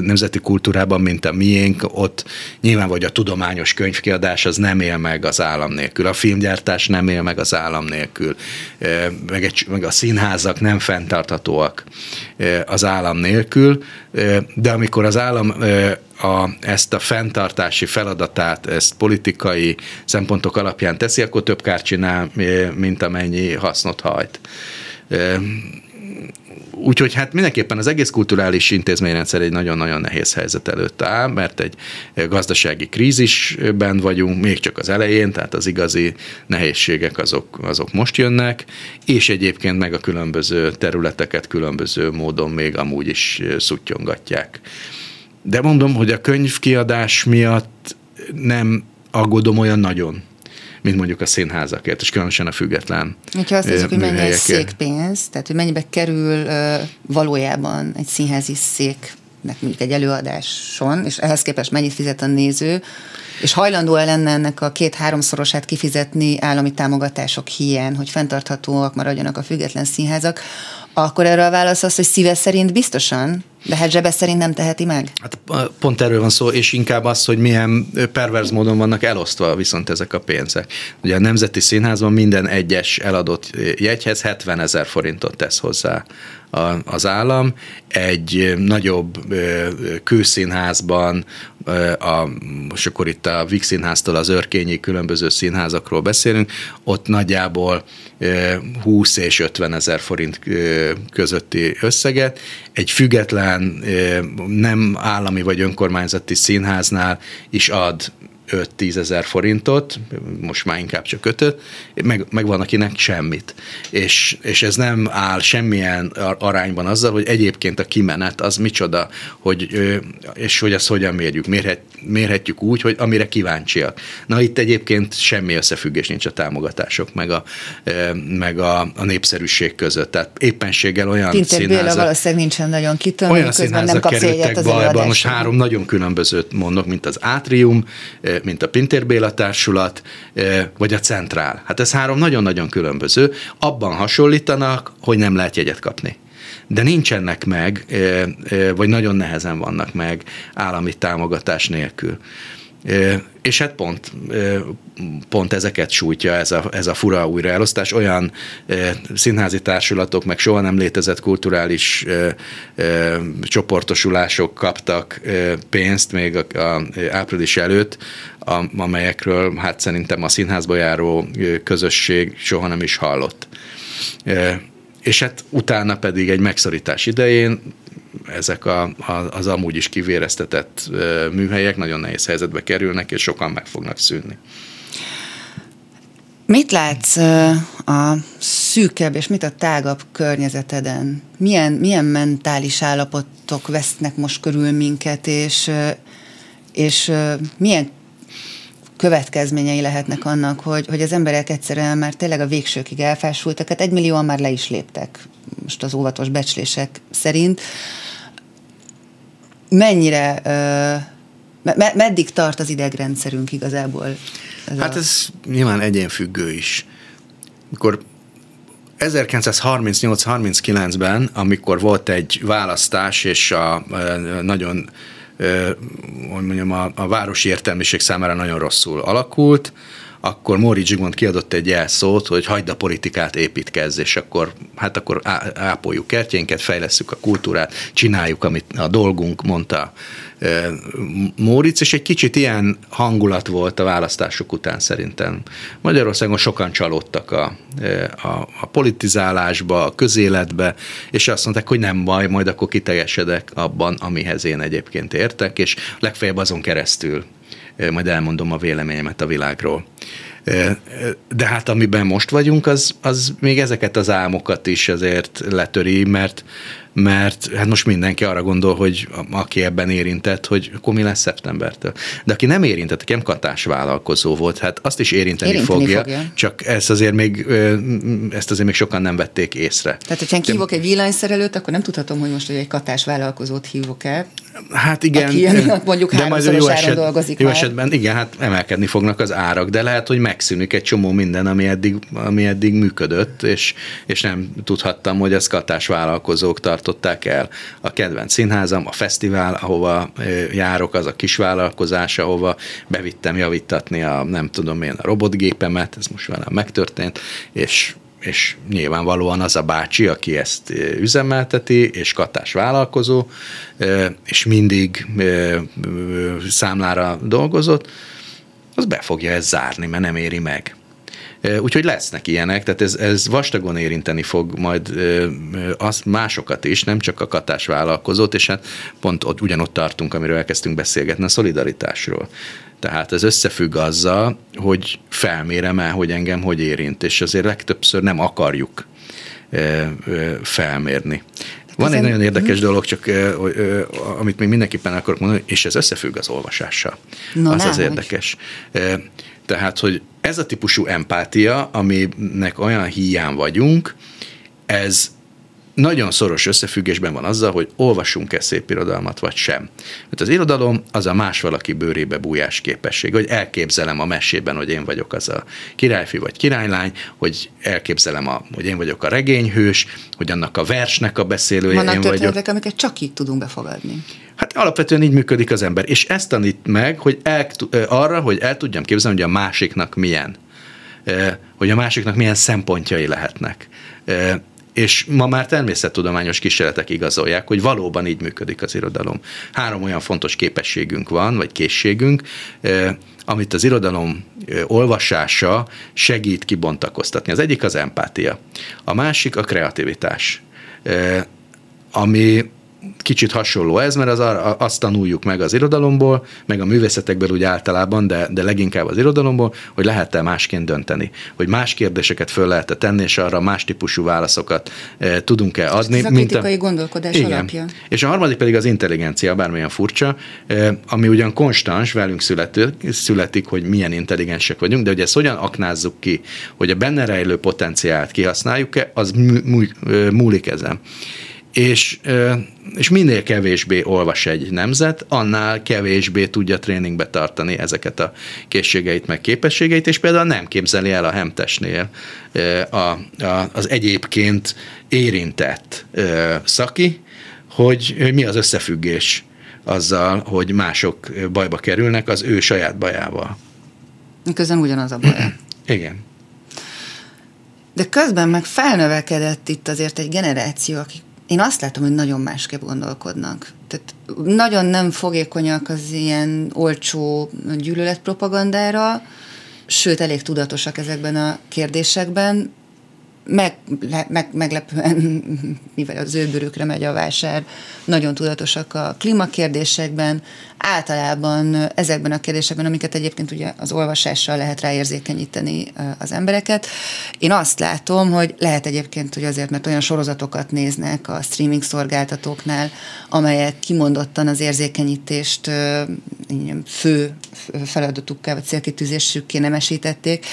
nemzeti kultúrában, mint a miénk, ott nyilván vagy a tudományos könyvkiadás az nem él meg az állam nélkül, a filmgyártás nem él meg az állam nélkül, meg, egy, meg a színházak nem fenntarthatóak az állam nélkül, de amikor az állam a, ezt a fenntartási feladatát, ezt politikai szempontok alapján teszi, akkor több kárt csinál, mint amennyi hasznot hajt. Úgyhogy hát mindenképpen az egész kulturális intézményrendszer egy nagyon-nagyon nehéz helyzet előtt áll, mert egy gazdasági krízisben vagyunk, még csak az elején, tehát az igazi nehézségek azok, azok most jönnek, és egyébként meg a különböző területeket különböző módon még amúgy is szuttyongatják. De mondom, hogy a könyvkiadás miatt nem aggódom olyan nagyon mint mondjuk a színházakért, és különösen a független Ha azt nézzük, hogy mennyi egy székpénz, tehát hogy mennyibe kerül valójában egy színházi széknek mondjuk egy előadáson, és ehhez képest mennyit fizet a néző, és hajlandó -e lenne ennek a két-háromszorosát kifizetni állami támogatások hiány, hogy fenntarthatóak maradjanak a független színházak, akkor erre a válasz az, hogy szíve szerint biztosan, de hát zsebe szerint nem teheti meg? Hát pont erről van szó, és inkább az, hogy milyen perverz módon vannak elosztva viszont ezek a pénzek. Ugye a Nemzeti Színházban minden egyes eladott jegyhez 70 ezer forintot tesz hozzá az állam. Egy nagyobb kőszínházban, a, most akkor itt a Vix Színháztól az örkényi különböző színházakról beszélünk, ott nagyjából 20 és 50 ezer forint közötti összeget. Egy független, nem állami vagy önkormányzati színháznál is ad 5-10 ezer forintot, most már inkább csak 5 meg, meg van akinek semmit. És, és ez nem áll semmilyen arányban azzal, hogy egyébként a kimenet az micsoda, hogy, és hogy ezt hogyan mérjük. Mérhet, mérhetjük úgy, hogy amire kíváncsiak. Na itt egyébként semmi összefüggés nincs a támogatások, meg a, meg a, a népszerűség között. Tehát éppenséggel olyan Pintér színházak... Béla valószínűleg nincsen nagyon kitönve, olyan miközben nem kapsz jegyet az bajba. Most három nagyon különbözőt mondok, mint az Átrium, mint a Pintér Béla Társulat, vagy a Centrál. Hát ez három nagyon-nagyon különböző. Abban hasonlítanak, hogy nem lehet jegyet kapni de nincsenek meg, vagy nagyon nehezen vannak meg állami támogatás nélkül. És hát pont, pont ezeket sújtja ez a, ez a fura újraelosztás. Olyan színházi társulatok, meg soha nem létezett kulturális csoportosulások kaptak pénzt még a, a április előtt, amelyekről hát szerintem a színházba járó közösség soha nem is hallott. És hát utána pedig egy megszorítás idején ezek a, a, az amúgy is kivéreztetett műhelyek nagyon nehéz helyzetbe kerülnek, és sokan meg fognak szűnni. Mit látsz a szűkebb és mit a tágabb környezeteden? Milyen, milyen mentális állapotok vesznek most körül minket, és, és milyen következményei lehetnek annak, hogy, hogy az emberek egyszerűen már tényleg a végsőkig elfásultak, hát egymillióan már le is léptek most az óvatos becslések szerint. Mennyire, me, meddig tart az idegrendszerünk igazából? Ez hát a... ez nyilván egyénfüggő is. Mikor 1938-39-ben, amikor volt egy választás, és a, nagyon hogy mondjam, a, a városi értelmiség számára nagyon rosszul alakult, akkor Móri Zsigmond kiadott egy jelszót, hogy hagyd a politikát, építkezz, és akkor, hát akkor ápoljuk kertjénket, fejlesszük a kultúrát, csináljuk, amit a dolgunk, mondta Móric, és egy kicsit ilyen hangulat volt a választások után szerintem. Magyarországon sokan csalódtak a, a, a politizálásba, a közéletbe, és azt mondták, hogy nem baj, majd akkor kiteljesedek abban, amihez én egyébként értek, és legfeljebb azon keresztül majd elmondom a véleményemet a világról. De hát amiben most vagyunk, az, az még ezeket az álmokat is azért letöri, mert mert hát most mindenki arra gondol, hogy aki ebben érintett, hogy akkor mi lesz szeptembertől. De aki nem érintett, aki nem katás vállalkozó volt, hát azt is érinteni, érinteni fogja, fogja, csak ezt azért még ezt azért még sokan nem vették észre. Tehát, hogyha én hívok egy villanyszerelőt, akkor nem tudhatom, hogy most egy katás vállalkozót hívok el. Hát igen. Aki mondjuk de majd jó eset, dolgozik Jó már. esetben igen, hát emelkedni fognak az árak, de lehet, hogy megszűnik egy csomó minden, ami eddig, ami eddig működött, és, és nem tudhattam, hogy ez katás vállalkozók tart tartották el. A kedvenc színházam, a fesztivál, ahova járok, az a kisvállalkozás, ahova bevittem javítatni a nem tudom én a robotgépemet, ez most velem megtörtént, és és nyilvánvalóan az a bácsi, aki ezt üzemelteti, és katás vállalkozó, és mindig számlára dolgozott, az be fogja ezt zárni, mert nem éri meg. Úgyhogy lesznek ilyenek, tehát ez, ez vastagon érinteni fog majd az másokat is, nem csak a katás vállalkozót, és hát pont ott, ugyanott tartunk, amiről elkezdtünk beszélgetni, a szolidaritásról. Tehát ez összefügg azzal, hogy felmérem el, hogy engem hogy érint, és azért legtöbbször nem akarjuk felmérni. Van Ezen... egy nagyon érdekes mhm. dolog, csak amit még mindenképpen akarok mondani, és ez összefügg az olvasással. No, az az érdekes. Hogy... Tehát, hogy ez a típusú empátia, aminek olyan hiány vagyunk, ez nagyon szoros összefüggésben van azzal, hogy olvasunk-e szép irodalmat, vagy sem. Mert az irodalom az a más valaki bőrébe bújás képesség, hogy elképzelem a mesében, hogy én vagyok az a királyfi vagy királylány, hogy elképzelem, a, hogy én vagyok a regényhős, hogy annak a versnek a beszélője Vannak én vagyok. amiket csak így tudunk befogadni. Hát alapvetően így működik az ember. És ezt tanít meg, hogy el, arra, hogy el tudjam képzelni, hogy a másiknak milyen. Hogy a másiknak milyen szempontjai lehetnek. És ma már természettudományos kísérletek igazolják, hogy valóban így működik az irodalom. Három olyan fontos képességünk van, vagy készségünk, amit az irodalom olvasása segít kibontakoztatni. Az egyik az empátia, a másik a kreativitás, ami kicsit hasonló ez, mert az, azt tanuljuk meg az irodalomból, meg a művészetekből úgy általában, de, de leginkább az irodalomból, hogy lehet-e másként dönteni, hogy más kérdéseket föl lehet tenni, és arra más típusú válaszokat e, tudunk-e adni. Ez a kritikai mint a, gondolkodás igen. alapja. És a harmadik pedig az intelligencia, bármilyen furcsa, e, ami ugyan konstans, velünk születő, születik, hogy milyen intelligensek vagyunk, de hogy ezt hogyan aknázzuk ki, hogy a benne rejlő potenciált kihasználjuk-e, az múlik ezen és, és minél kevésbé olvas egy nemzet, annál kevésbé tudja tréningbe tartani ezeket a készségeit, meg képességeit, és például nem képzeli el a hemtesnél a, a, az egyébként érintett szaki, hogy mi az összefüggés azzal, hogy mások bajba kerülnek az ő saját bajával. Közben ugyanaz a baj. Igen. De közben meg felnövekedett itt azért egy generáció, akik én azt látom, hogy nagyon másképp gondolkodnak. Tehát nagyon nem fogékonyak az ilyen olcsó gyűlöletpropagandára, sőt, elég tudatosak ezekben a kérdésekben, meg, meg, meglepően, mivel az ő bőrükre megy a vásár, nagyon tudatosak a klímakérdésekben, általában ezekben a kérdésekben, amiket egyébként ugye az olvasással lehet ráérzékenyíteni az embereket. Én azt látom, hogy lehet egyébként, hogy azért, mert olyan sorozatokat néznek a streaming szolgáltatóknál, amelyek kimondottan az érzékenyítést fő feladatukká vagy célkitűzésükké nemesítették,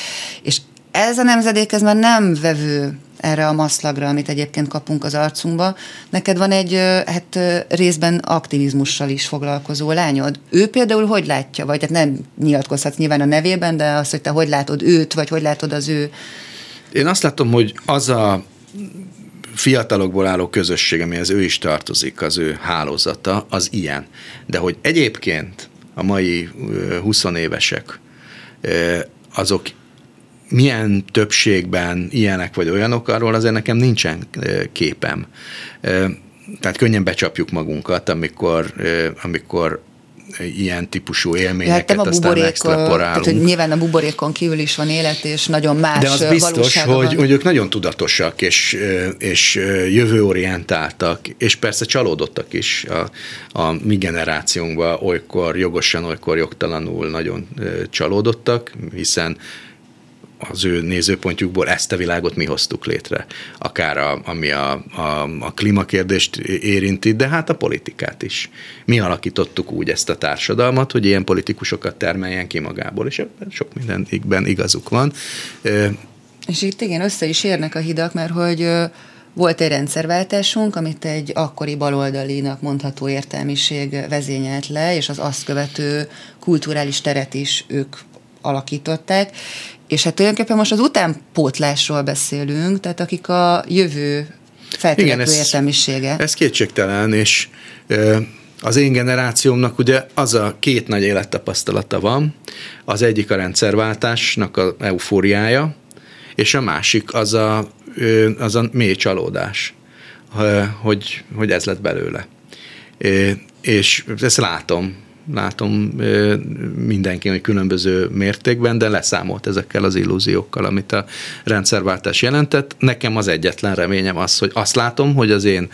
és ez a nemzedék, ez már nem vevő erre a maszlagra, amit egyébként kapunk az arcunkba. Neked van egy hát részben aktivizmussal is foglalkozó lányod. Ő például hogy látja, vagy hát nem nyilatkozhatsz nyilván a nevében, de azt, hogy te hogy látod őt, vagy hogy látod az ő... Én azt látom, hogy az a fiatalokból álló közösség, amihez ő is tartozik, az ő hálózata, az ilyen. De hogy egyébként a mai 20 évesek, azok milyen többségben ilyenek vagy olyanok, arról azért nekem nincsen képem. Tehát könnyen becsapjuk magunkat, amikor, amikor ilyen típusú élményeket hát a aztán extraporálunk. Tehát, hogy nyilván a buborékon kívül is van élet, és nagyon más De az biztos, hogy, hogy ők nagyon tudatosak, és, és jövőorientáltak, és persze csalódottak is a, a mi generációnkban, olykor jogosan, olykor jogtalanul nagyon csalódottak, hiszen az ő nézőpontjukból ezt a világot mi hoztuk létre. Akár a, ami a, a, a klímakérdést érinti, de hát a politikát is. Mi alakítottuk úgy ezt a társadalmat, hogy ilyen politikusokat termeljen ki magából, és ebben sok mindenikben igazuk van. És itt igen, össze is érnek a hidak, mert hogy volt egy rendszerváltásunk, amit egy akkori baloldalinak mondható értelmiség vezényelt le, és az azt követő kulturális teret is ők alakították, és hát tulajdonképpen most az utánpótlásról beszélünk, tehát akik a jövő feltétlenül értelmisége. Ez kétségtelen, és az én generációmnak ugye az a két nagy élettapasztalata van, az egyik a rendszerváltásnak a eufóriája, és a másik az a, az a mély csalódás, hogy, hogy ez lett belőle. És ezt látom látom mindenki, hogy különböző mértékben, de leszámolt ezekkel az illúziókkal, amit a rendszerváltás jelentett. Nekem az egyetlen reményem az, hogy azt látom, hogy az én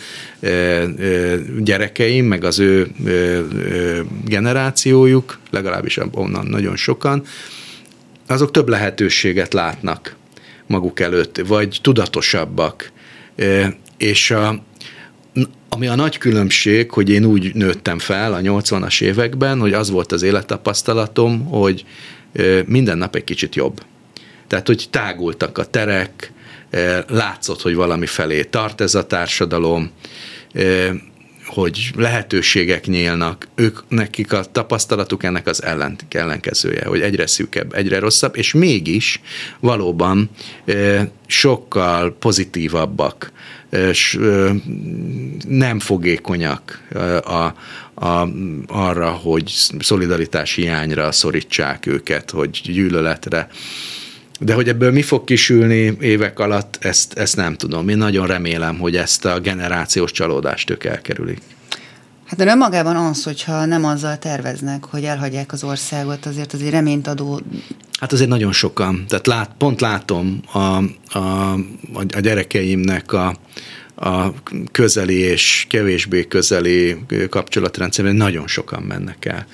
gyerekeim, meg az ő generációjuk, legalábbis onnan nagyon sokan, azok több lehetőséget látnak maguk előtt, vagy tudatosabbak. És a, ami a nagy különbség, hogy én úgy nőttem fel a 80-as években, hogy az volt az élettapasztalatom, hogy minden nap egy kicsit jobb. Tehát, hogy tágultak a terek, látszott, hogy valami felé tart ez a társadalom, hogy lehetőségek nyílnak, ők nekik a tapasztalatuk ennek az ellen, ellenkezője, hogy egyre szűkebb, egyre rosszabb, és mégis valóban sokkal pozitívabbak és nem fogékonyak a, a, arra, hogy szolidaritás hiányra szorítsák őket, hogy gyűlöletre. De hogy ebből mi fog kisülni évek alatt, ezt, ezt nem tudom. Én nagyon remélem, hogy ezt a generációs csalódást ők elkerülik. Hát de önmagában az, hogyha nem azzal terveznek, hogy elhagyják az országot, azért azért reményt adó... Hát azért nagyon sokan. Tehát lát, pont látom a, a, a gyerekeimnek a, a közeli és kevésbé közeli kapcsolatrendszerben nagyon sokan mennek el.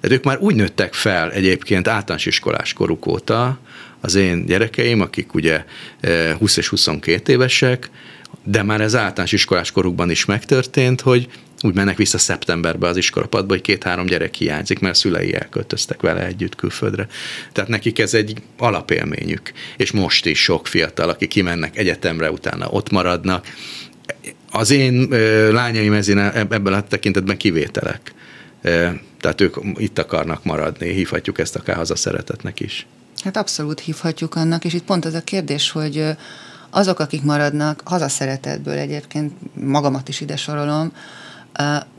De ők már úgy nőttek fel egyébként általános iskolás koruk óta, az én gyerekeim, akik ugye 20 és 22 évesek, de már ez általános iskolás korukban is megtörtént, hogy úgy mennek vissza szeptemberbe az iskolapadba, hogy két-három gyerek hiányzik, mert a szülei elköltöztek vele együtt külföldre. Tehát nekik ez egy alapélményük. És most is sok fiatal, akik kimennek egyetemre, utána ott maradnak. Az én lányaim ezén ebben a tekintetben kivételek. Tehát ők itt akarnak maradni, hívhatjuk ezt akár hazaszeretetnek is. Hát abszolút hívhatjuk annak, és itt pont az a kérdés, hogy azok, akik maradnak, hazaszeretetből egyébként magamat is ide sorolom,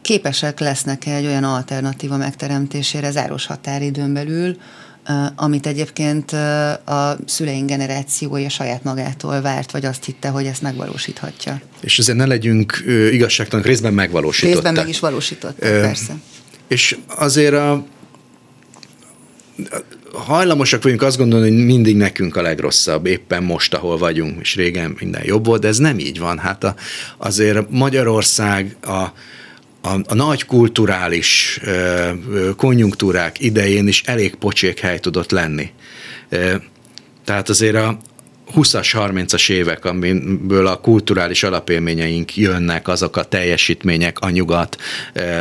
képesek lesznek egy olyan alternatíva megteremtésére záros határidőn belül, amit egyébként a szüleink generációja saját magától várt, vagy azt hitte, hogy ezt megvalósíthatja. És ezért ne legyünk igazságtalanok, részben megvalósították. Részben meg is valósították, persze. És azért a hajlamosak vagyunk azt gondolni, hogy mindig nekünk a legrosszabb, éppen most, ahol vagyunk, és régen minden jobb volt, de ez nem így van. Hát a, azért Magyarország a, a, a nagy kulturális ö, konjunktúrák idején is elég pocsék hely tudott lenni. Tehát azért a, 20-as, 30-as évek, amiből a kulturális alapélményeink jönnek, azok a teljesítmények, a nyugat,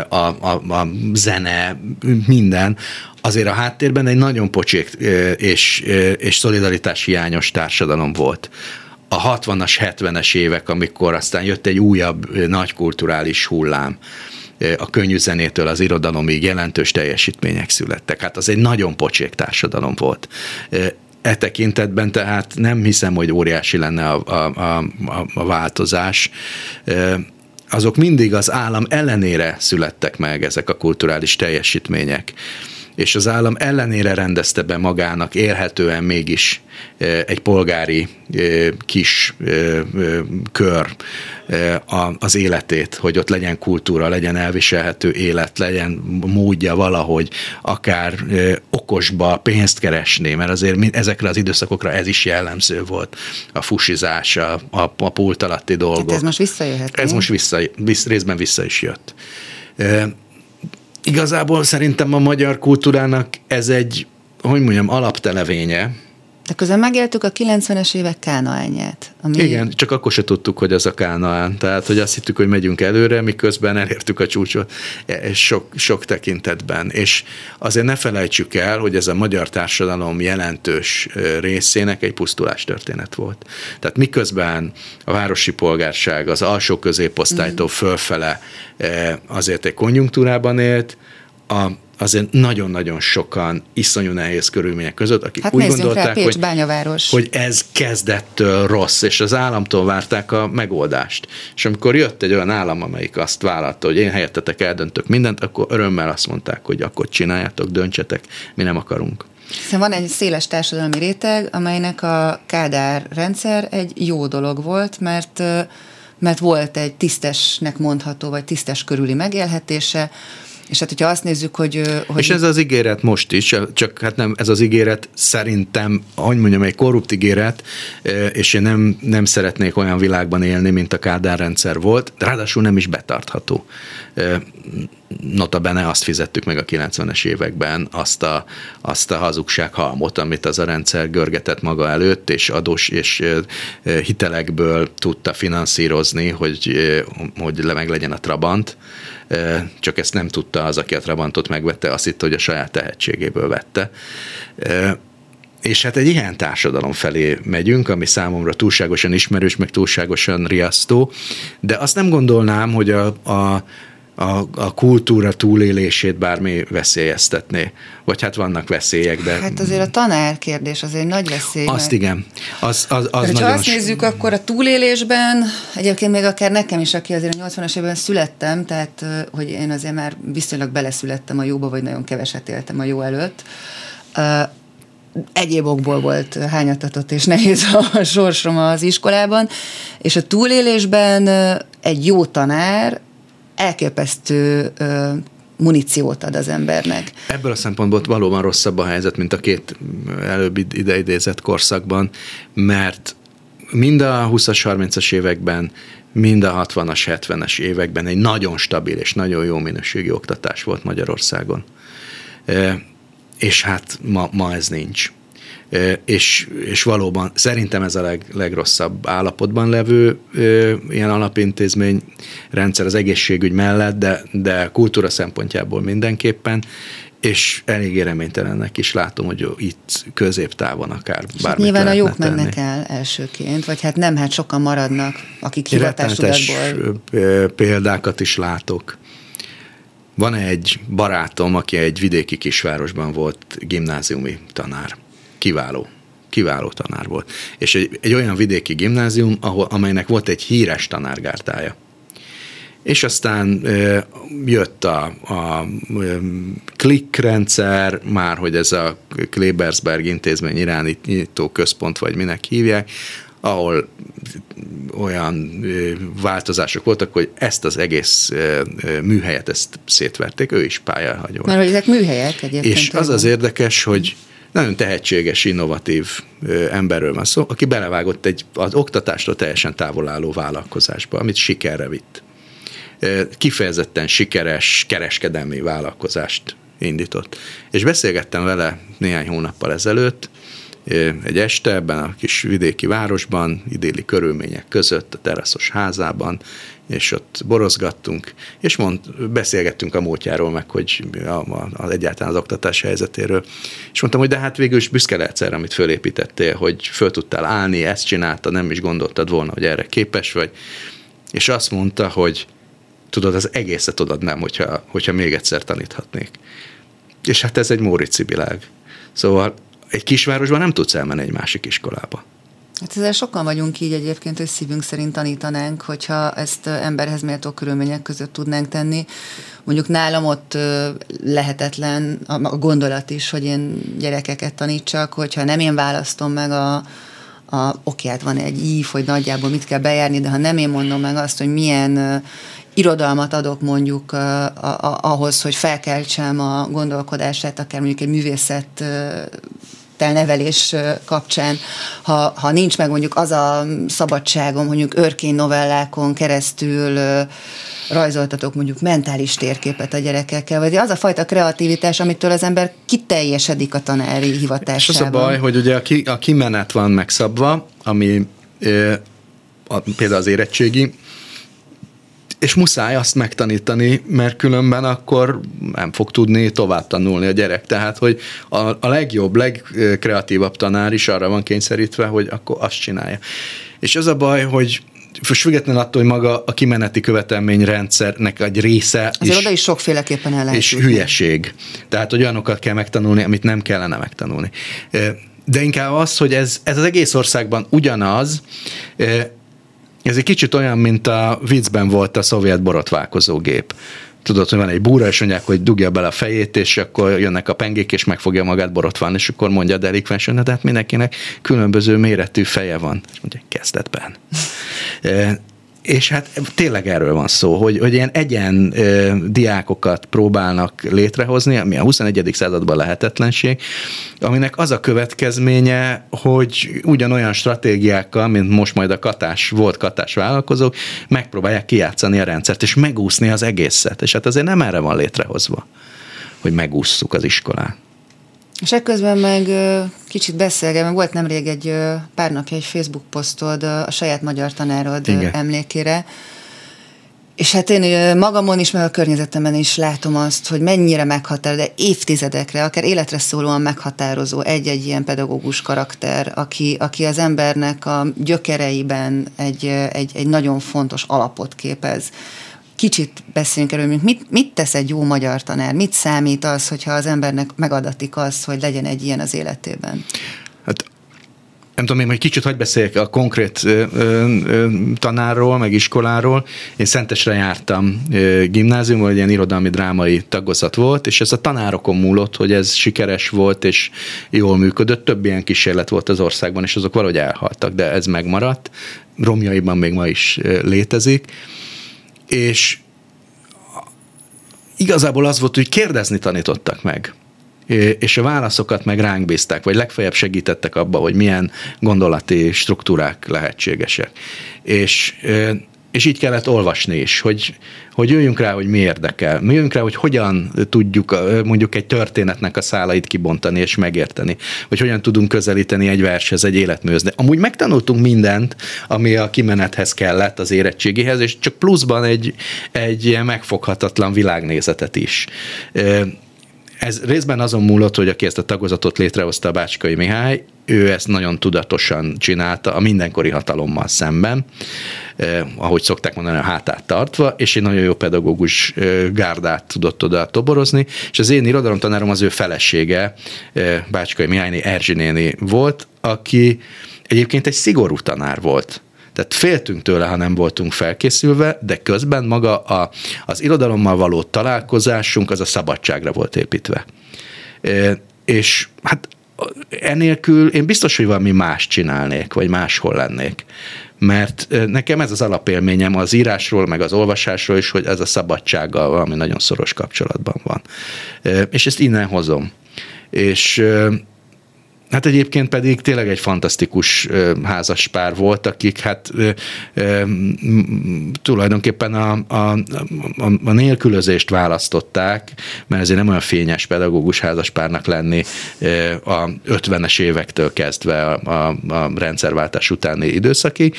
a, a, a zene, minden, azért a háttérben egy nagyon pocsék és, és szolidaritás hiányos társadalom volt a 60-as, 70-es évek, amikor aztán jött egy újabb nagy kulturális hullám, a könnyű zenétől az irodalomig jelentős teljesítmények születtek. Hát az egy nagyon pocsék társadalom volt. E tekintetben tehát nem hiszem, hogy óriási lenne a, a, a, a változás. Azok mindig az állam ellenére születtek meg ezek a kulturális teljesítmények és az állam ellenére rendezte be magának élhetően mégis egy polgári kis kör az életét, hogy ott legyen kultúra, legyen elviselhető élet, legyen módja valahogy akár okosba pénzt keresni, mert azért ezekre az időszakokra ez is jellemző volt. A fusizás, a, a, a pult alatti dolgok. Tehát ez most visszajöhet. Ez most vissza, vissz, részben vissza is jött. Igazából szerintem a magyar kultúrának ez egy, hogy mondjam, alaptelevénye, de közben megéltük a 90-es évek kánaányát. Ami... Igen, csak akkor se tudtuk, hogy az a kánaán. Tehát, hogy azt hittük, hogy megyünk előre, miközben elértük a csúcsot e, sok, sok tekintetben. És azért ne felejtsük el, hogy ez a magyar társadalom jelentős részének egy pusztulás történet volt. Tehát miközben a városi polgárság az alsó középosztálytól mm. fölfele azért egy konjunktúrában élt, a azért nagyon-nagyon sokan iszonyú nehéz körülmények között, akik hát úgy gondolták, rá, hogy, bányaváros. hogy ez kezdettől rossz, és az államtól várták a megoldást. És amikor jött egy olyan állam, amelyik azt vállalta, hogy én helyettetek eldöntök mindent, akkor örömmel azt mondták, hogy akkor csináljátok, döntsetek, mi nem akarunk. Hiszen van egy széles társadalmi réteg, amelynek a Kádár rendszer egy jó dolog volt, mert mert volt egy tisztesnek mondható, vagy tisztes körüli megélhetése, és hát, hogyha azt nézzük, hogy... hogy és ez az ígéret most is, csak hát nem, ez az ígéret szerintem, hogy mondjam, egy korrupt ígéret, és én nem, nem szeretnék olyan világban élni, mint a Kádár rendszer volt, ráadásul nem is betartható. Notabene azt fizettük meg a 90-es években, azt a, azt a hazugság halmot, amit az a rendszer görgetett maga előtt, és adós és hitelekből tudta finanszírozni, hogy, hogy meg legyen a Trabant, csak ezt nem tudta az, aki a Trabantot megvette, azt hitt, hogy a saját tehetségéből vette. És hát egy ilyen társadalom felé megyünk, ami számomra túlságosan ismerős, meg túlságosan riasztó, de azt nem gondolnám, hogy a, a a, a kultúra túlélését bármi veszélyeztetné. Vagy hát vannak veszélyek, de... Hát azért a tanár kérdés azért nagy veszély. Azt mert... igen. Az, az, az nagyon... Ha azt nézzük, akkor a túlélésben, egyébként még akár nekem is, aki azért a 80-as évben születtem, tehát hogy én azért már viszonylag beleszülettem a jóba, vagy nagyon keveset éltem a jó előtt, egyéb okból volt hányatatott és nehéz a sorsom az iskolában, és a túlélésben egy jó tanár elképesztő muníciót ad az embernek. Ebből a szempontból valóban rosszabb a helyzet, mint a két előbb ideidézett korszakban, mert mind a 20-as, 30-as években, mind a 60-as, 70-es években egy nagyon stabil és nagyon jó minőségi oktatás volt Magyarországon. És hát ma, ma ez nincs. És, és valóban szerintem ez a leg, legrosszabb állapotban levő ilyen alapintézmény rendszer az egészségügy mellett, de, de kultúra szempontjából mindenképpen, és eléggé reménytelennek is látom, hogy itt középtávon akár és bármit Nyilván a jók tenni. mennek el elsőként, vagy hát nem, hát sokan maradnak, akik hivatásudatból... példákat is látok. Van egy barátom, aki egy vidéki kisvárosban volt gimnáziumi tanár. Kiváló kiváló tanár volt. És egy, egy olyan vidéki gimnázium, ahol, amelynek volt egy híres tanárgártája és aztán jött a, a rendszer, már hogy ez a Klebersberg intézmény irányító központ, vagy minek hívják, ahol olyan változások voltak, hogy ezt az egész műhelyet ezt szétverték, ő is pályahagyó. Mert hogy ezek műhelyek egyébként. És az az érdekes, hogy nagyon tehetséges, innovatív emberről van szó, aki belevágott egy az oktatástól teljesen távol álló vállalkozásba, amit sikerre vitt kifejezetten sikeres kereskedelmi vállalkozást indított. És beszélgettem vele néhány hónappal ezelőtt, egy este ebben a kis vidéki városban, idéli körülmények között, a teraszos házában, és ott borozgattunk, és mond, beszélgettünk a múltjáról, meg hogy a, a, az egyáltalán az oktatás helyzetéről. És mondtam, hogy de hát végül is büszke lehetsz erre, amit fölépítettél, hogy föl tudtál állni, ezt csinálta, nem is gondoltad volna, hogy erre képes vagy. És azt mondta, hogy tudod, az egészet nem, hogyha, hogyha még egyszer taníthatnék. És hát ez egy Mórici világ. Szóval egy kisvárosban nem tudsz elmenni egy másik iskolába. Hát ezzel sokan vagyunk így egyébként, hogy szívünk szerint tanítanánk, hogyha ezt emberhez méltó körülmények között tudnánk tenni. Mondjuk nálam ott lehetetlen a gondolat is, hogy én gyerekeket tanítsak, hogyha nem én választom meg a, a oké, hát van egy ív, hogy nagyjából mit kell bejárni, de ha nem én mondom meg azt, hogy milyen irodalmat adok mondjuk ahhoz, hogy felkeltsem a gondolkodását, akár mondjuk egy művészet nevelés kapcsán, ha, ha nincs meg mondjuk az a szabadságom, mondjuk örkény novellákon keresztül rajzoltatok mondjuk mentális térképet a gyerekekkel, vagy az a fajta kreativitás, amitől az ember kiteljesedik a tanári hivatásában. És az a baj, hogy ugye a, ki, a kimenet van megszabva, ami a, például az érettségi, és muszáj azt megtanítani, mert különben akkor nem fog tudni tovább tanulni a gyerek. Tehát, hogy a, a legjobb, legkreatívabb tanár is arra van kényszerítve, hogy akkor azt csinálja. És az a baj, hogy most függetlenül attól, hogy maga a kimeneti követelményrendszernek egy része Azért is, oda is sokféleképpen el És hülyeség. Tehát, hogy olyanokat kell megtanulni, amit nem kellene megtanulni. De inkább az, hogy ez, ez az egész országban ugyanaz, ez egy kicsit olyan, mint a viccben volt a szovjet borotválkozó gép tudod, hogy van egy búra, és mondják, hogy dugja bele a fejét, és akkor jönnek a pengék, és megfogja magát borotválni, és akkor mondja a delikvens, de hát mindenkinek különböző méretű feje van. És mondja, kezdetben. És hát tényleg erről van szó, hogy, hogy ilyen egyen ö, diákokat próbálnak létrehozni, ami a 21. században lehetetlenség, aminek az a következménye, hogy ugyanolyan stratégiákkal, mint most majd a katás, volt katás vállalkozók, megpróbálják kijátszani a rendszert, és megúszni az egészet. És hát azért nem erre van létrehozva, hogy megússzuk az iskolát. És ekközben meg kicsit beszélgetve, volt nemrég egy pár napja egy Facebook posztod a saját magyar tanárod Igen. emlékére, és hát én magamon is, meg a környezetemben is látom azt, hogy mennyire meghatározó, de évtizedekre, akár életre szólóan meghatározó egy-egy ilyen pedagógus karakter, aki, aki az embernek a gyökereiben egy, egy, egy nagyon fontos alapot képez kicsit beszéljünk erről, mit, mit tesz egy jó magyar tanár, mit számít az, hogyha az embernek megadatik az, hogy legyen egy ilyen az életében? Hát nem tudom én, hogy kicsit hagy beszéljek a konkrét ö, ö, tanárról, meg iskoláról. Én Szentesre jártam ö, gimnáziumban, ilyen irodalmi drámai tagozat volt, és ez a tanárokon múlott, hogy ez sikeres volt, és jól működött. Több ilyen kísérlet volt az országban, és azok valahogy elhaltak, de ez megmaradt. Romjaiban még ma is létezik és igazából az volt, hogy kérdezni tanítottak meg. és a válaszokat meg ránk bízták, vagy legfeljebb segítettek abba, hogy milyen gondolati struktúrák lehetségesek. És és így kellett olvasni is, hogy, hogy jöjjünk rá, hogy mi érdekel. Mi jöjjünk rá, hogy hogyan tudjuk mondjuk egy történetnek a szálait kibontani és megérteni, hogy hogyan tudunk közelíteni egy vershez, egy életműhöz. De amúgy megtanultunk mindent, ami a kimenethez kellett, az érettségihez, és csak pluszban egy, egy megfoghatatlan világnézetet is ez részben azon múlott, hogy aki ezt a tagozatot létrehozta, a Bácskai Mihály, ő ezt nagyon tudatosan csinálta a mindenkori hatalommal szemben, eh, ahogy szokták mondani, a hátát tartva, és egy nagyon jó pedagógus eh, gárdát tudott oda toborozni, és az én irodalomtanárom az ő felesége, eh, Bácskai Mihályné Erzsinéni volt, aki egyébként egy szigorú tanár volt tehát féltünk tőle, ha nem voltunk felkészülve, de közben maga a, az irodalommal való találkozásunk az a szabadságra volt építve. És hát enélkül én biztos, hogy valami más csinálnék, vagy máshol lennék. Mert nekem ez az alapélményem az írásról, meg az olvasásról is, hogy ez a szabadsággal valami nagyon szoros kapcsolatban van. És ezt innen hozom. És Hát egyébként pedig tényleg egy fantasztikus házas pár volt, akik hát tulajdonképpen a, a, a, a nélkülözést választották, mert ezért nem olyan fényes pedagógus házaspárnak lenni a 50-es évektől kezdve a, a, a rendszerváltás utáni időszakig,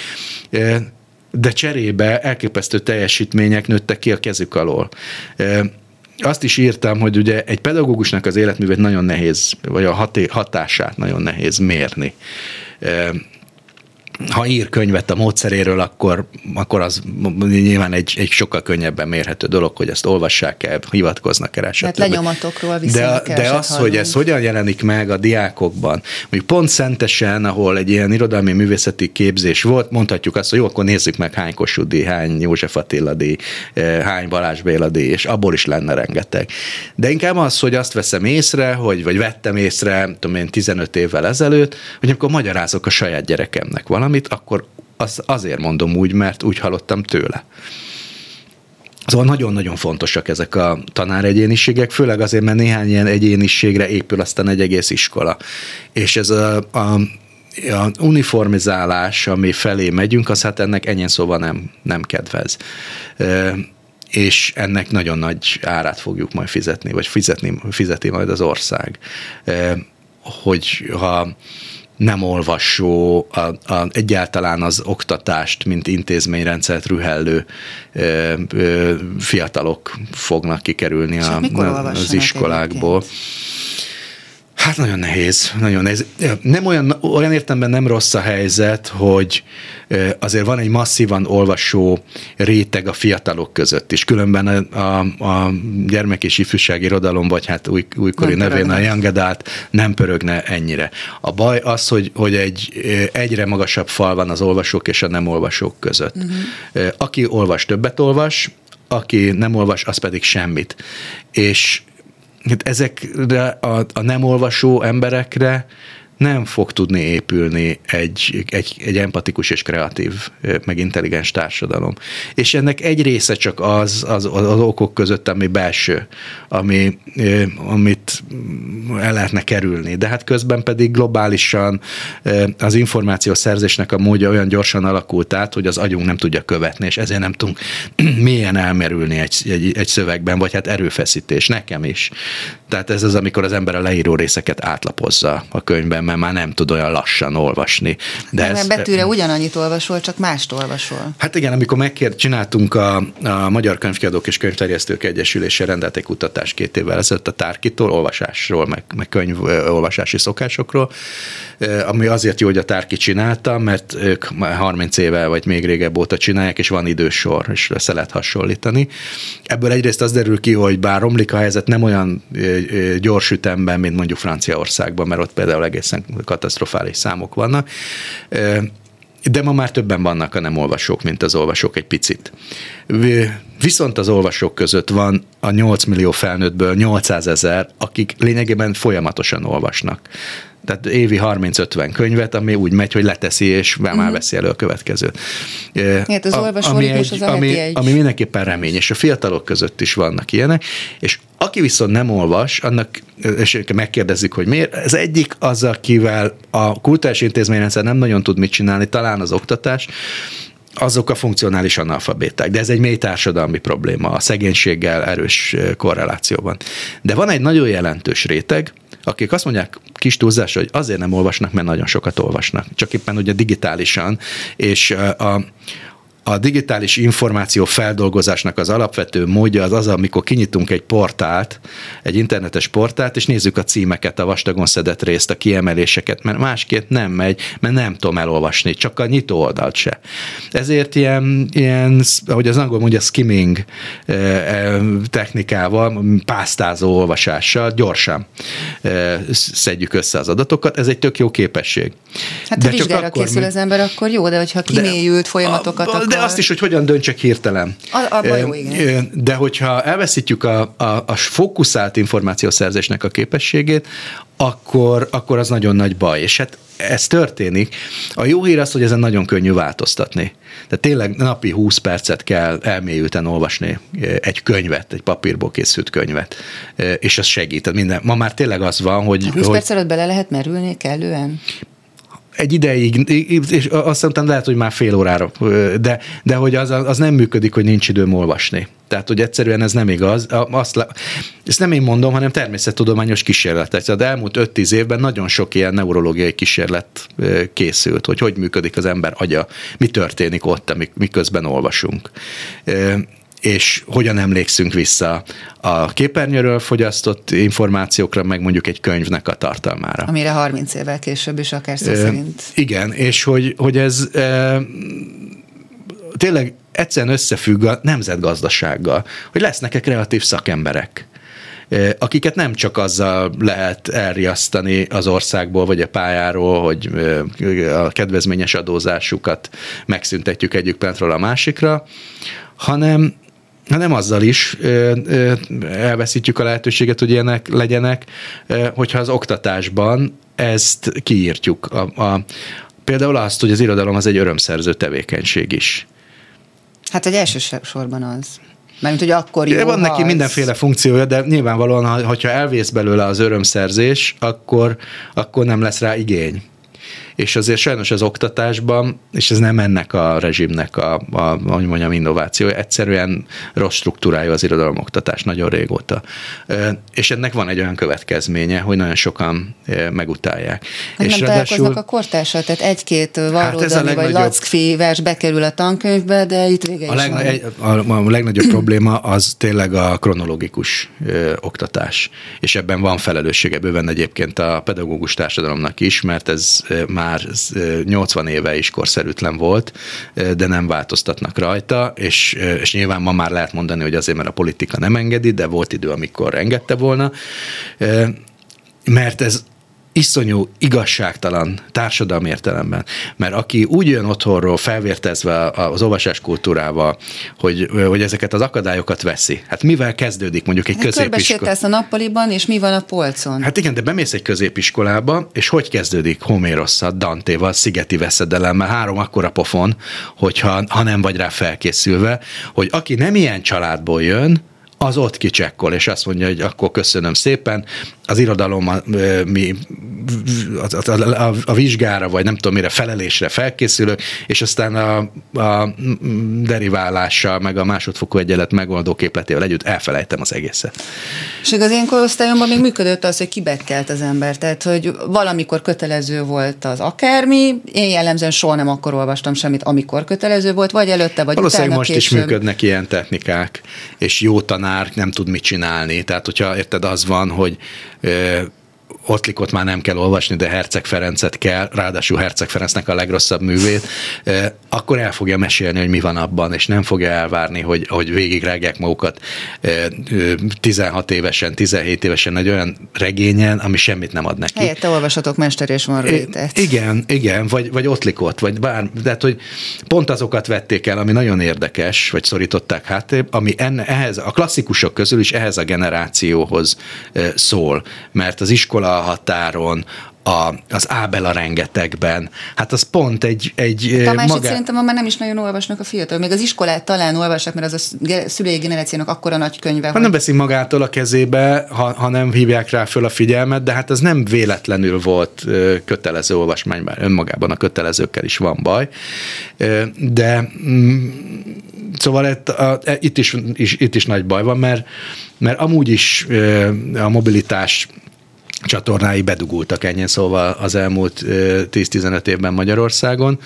de cserébe elképesztő teljesítmények nőttek ki a kezük alól azt is írtam, hogy ugye egy pedagógusnak az életművét nagyon nehéz, vagy a hatását nagyon nehéz mérni ha ír könyvet a módszeréről, akkor, akkor az nyilván egy, egy sokkal könnyebben mérhető dolog, hogy ezt olvassák el, hivatkoznak el. Hát lenyomatokról De, de az, hallunk. hogy ez hogyan jelenik meg a diákokban, mondjuk pont Szentesen, ahol egy ilyen irodalmi művészeti képzés volt, mondhatjuk azt, hogy jó, akkor nézzük meg hány Kossuth hány József Attila díj, eh, hány Balázs Béla díj, és abból is lenne rengeteg. De inkább az, hogy azt veszem észre, hogy, vagy vettem észre, tudom én, 15 évvel ezelőtt, hogy akkor magyarázok a saját gyerekemnek valamit, valamit, akkor az azért mondom úgy, mert úgy hallottam tőle. Szóval nagyon-nagyon fontosak ezek a tanáregyéniségek, főleg azért, mert néhány ilyen egyéniségre épül aztán egy egész iskola. És ez a, a a uniformizálás, ami felé megyünk, az hát ennek ennyi szóval nem, nem kedvez. És ennek nagyon nagy árát fogjuk majd fizetni, vagy fizetni, fizeti majd az ország. Hogy ha nem olvasó, a, a, egyáltalán az oktatást, mint intézményrendszert rühellő ö, ö, fiatalok fognak kikerülni a, az iskolákból. Egyébként? Hát nagyon nehéz, nagyon nehéz. Nem olyan, olyan értemben nem rossz a helyzet, hogy azért van egy masszívan olvasó réteg a fiatalok között is. Különben a, a, a gyermek és ifjúsági irodalom, vagy hát új, újkori nem nevén pörögne. a Young Adult nem pörögne ennyire. A baj az, hogy, hogy egy egyre magasabb fal van az olvasók és a nem olvasók között. Uh-huh. Aki olvas, többet olvas, aki nem olvas, az pedig semmit. És hát ezekre a, a nem olvasó emberekre nem fog tudni épülni egy, egy, egy empatikus és kreatív, meg intelligens társadalom. És ennek egy része csak az, az, az okok között, ami belső, ami, amit el lehetne kerülni. De hát közben pedig globálisan az információ szerzésnek a módja olyan gyorsan alakult át, hogy az agyunk nem tudja követni, és ezért nem tudunk mélyen elmerülni egy, egy, egy szövegben, vagy hát erőfeszítés, nekem is. Tehát ez az, amikor az ember a leíró részeket átlapozza a könyvben, mert már nem tud olyan lassan olvasni. De nem, ez, betűre ugyanannyit olvasol, csak mást olvasol. Hát igen, amikor megkér, csináltunk a, a Magyar Könyvkiadók és Könyvterjesztők Egyesülése rendelt egy kutatást két évvel ezelőtt a tárkitól, olvasásról, meg, meg könyv olvasási szokásokról, ami azért jó, hogy a tárki csinálta, mert ők 30 éve vagy még régebb óta csinálják, és van idősor, és össze lehet hasonlítani. Ebből egyrészt az derül ki, hogy bár romlik a helyzet, nem olyan gyors ütemben, mint mondjuk Franciaországban, mert ott például egészen katasztrofális számok vannak. De ma már többen vannak a nem olvasók, mint az olvasók egy picit. Viszont az olvasók között van a 8 millió felnőttből 800 ezer, akik lényegében folyamatosan olvasnak. Tehát évi 30-50 könyvet, ami úgy megy, hogy leteszi, és már uh-huh. Veszi elő a következőt. Hát az A- olvasó ami, egy, az a ami, egy. ami mindenképpen remény, és a fiatalok között is vannak ilyenek, és aki viszont nem olvas, annak, és megkérdezzük, hogy miért, ez egyik az, akivel a kultúrás intézményrendszer nem nagyon tud mit csinálni, talán az oktatás, azok a funkcionális analfabéták. De ez egy mély társadalmi probléma, a szegénységgel erős korrelációban. De van egy nagyon jelentős réteg, akik azt mondják kis túlzás, hogy azért nem olvasnak, mert nagyon sokat olvasnak. Csak éppen ugye digitálisan, és a, a digitális információ feldolgozásnak az alapvető módja az az, amikor kinyitunk egy portált, egy internetes portált, és nézzük a címeket, a vastagon szedett részt, a kiemeléseket, mert másképp nem megy, mert nem tudom elolvasni, csak a nyitó oldalt se. Ezért ilyen, ilyen ahogy az angol mondja, skimming eh, eh, technikával, pásztázó olvasással gyorsan eh, szedjük össze az adatokat. Ez egy tök jó képesség. Hát ha vizsgára készül mi- az ember, akkor jó, de hogyha kimélyült folyamatokat a- akar... De azt is, hogy hogyan döntsek hirtelen. A- abban jó, Ö, igen. De hogyha elveszítjük a, a, a fókuszált információszerzésnek a képességét, akkor, akkor az nagyon nagy baj. És hát ez történik. A jó hír az, hogy ezen nagyon könnyű változtatni. Tehát tényleg napi 20 percet kell elmélyülten olvasni egy könyvet, egy papírból készült könyvet, és ez segít. Minden, ma már tényleg az van, hogy, 20 hogy perc előtt bele lehet merülni kellően? Egy ideig, és aztán utána lehet, hogy már fél órára, de, de hogy az, az nem működik, hogy nincs időm olvasni. Tehát, hogy egyszerűen ez nem igaz. Azt, ezt nem én mondom, hanem természettudományos kísérletek. Tehát elmúlt 5-10 évben nagyon sok ilyen neurológiai kísérlet készült, hogy hogy működik az ember agya, mi történik ott, miközben olvasunk. És hogyan emlékszünk vissza a képernyőről fogyasztott információkra, meg mondjuk egy könyvnek a tartalmára. Amire 30 évvel később is akár szó szerint. Igen, és hogy, hogy ez e, tényleg egyszerűen összefügg a nemzetgazdasággal, hogy lesznek-e kreatív szakemberek akiket nem csak azzal lehet elriasztani az országból vagy a pályáról, hogy a kedvezményes adózásukat megszüntetjük egyik pillanatról a másikra, hanem hanem azzal is elveszítjük a lehetőséget, hogy ilyenek legyenek, hogyha az oktatásban ezt kiírtjuk. A, a, például azt, hogy az irodalom az egy örömszerző tevékenység is. Hát egy elsősorban az. Mármint, hogy akkor jó, Van neki az- mindenféle funkciója, de nyilvánvalóan, ha- hogyha elvész belőle az örömszerzés, akkor, akkor nem lesz rá igény. És azért sajnos az oktatásban, és ez nem ennek a rezsimnek a, a hogy mondjam, innovációja, egyszerűen rossz struktúrája az irodalomoktatás nagyon régóta. És ennek van egy olyan következménye, hogy nagyon sokan megutálják. Hát és nem találkoznak a kortársal, tehát egy-két Hát ez a Varró Dani vagy Lackfi vers bekerül a tankönyvbe, de itt vége A, is legna- egy, a, a legnagyobb probléma az tényleg a kronológikus ö, oktatás, és ebben van felelőssége bőven egyébként a pedagógus társadalomnak is, mert ez ö, már ö, 80 éve is korszerűtlen volt, de nem változtatnak rajta, és, és nyilván ma már lehet mondani, hogy azért, mert a politika nem engedi, de volt idő, amikor engedte volna, mert ez iszonyú igazságtalan társadalmi értelemben. Mert aki úgy jön otthonról felvértezve az olvasás kultúrával, hogy, hogy ezeket az akadályokat veszi. Hát mivel kezdődik mondjuk egy Hát középiskola? a nappaliban, és mi van a polcon? Hát igen, de bemész egy középiskolába, és hogy kezdődik Homérosszal, Dantéval, Szigeti veszedelemmel, három akkora pofon, hogyha ha nem vagy rá felkészülve, hogy aki nem ilyen családból jön, az ott kicsekkol, és azt mondja, hogy akkor köszönöm szépen, az irodalom mi, a, a, a, a vizsgára, vagy nem tudom mire, felelésre felkészülök, és aztán a, a deriválással, meg a másodfokú egyenlet megoldó képletével együtt elfelejtem az egészet. És az én korosztályomban még működött az, hogy kibekkelt az ember, tehát hogy valamikor kötelező volt az akármi, én jellemzően soha nem akkor olvastam semmit, amikor kötelező volt, vagy előtte, vagy Valószínűleg utána most is később. működnek ilyen technikák, és jó tanár nem tud mit csinálni. Tehát, hogyha érted, az van, hogy ö, Ottlikot már nem kell olvasni, de Herceg Ferencet kell, ráadásul Herceg Ferencnek a legrosszabb művét, akkor el fogja mesélni, hogy mi van abban, és nem fogja elvárni, hogy, hogy végigrágják magukat ö, ö, 16 évesen, 17 évesen egy olyan regényen, ami semmit nem ad neki. Helyette olvasatok Mester és Margaritát. Igen, igen, vagy, vagy Ottlikot, vagy bár, tehát, hogy pont azokat vették el, ami nagyon érdekes, vagy szorították hátrébb, ami enne, ehhez, a klasszikusok közül is ehhez a generációhoz szól, mert az iskola határon, a, a, az Ábel a rengetegben. Hát az pont egy... egy Tamás, magá... szerintem már nem is nagyon olvasnak a fiatal. Még az iskolát talán olvasnak, mert az a szülői generációnak akkora nagy könyve. Ha hogy... nem veszik magától a kezébe, ha, ha nem hívják rá föl a figyelmet, de hát ez nem véletlenül volt kötelező olvasmány, bár önmagában a kötelezőkkel is van baj. De mm, szóval itt, a, itt, is, is, itt is nagy baj van, mert, mert amúgy is a mobilitás csatornái bedugultak ennyi szóval az elmúlt 10-15 évben Magyarországon,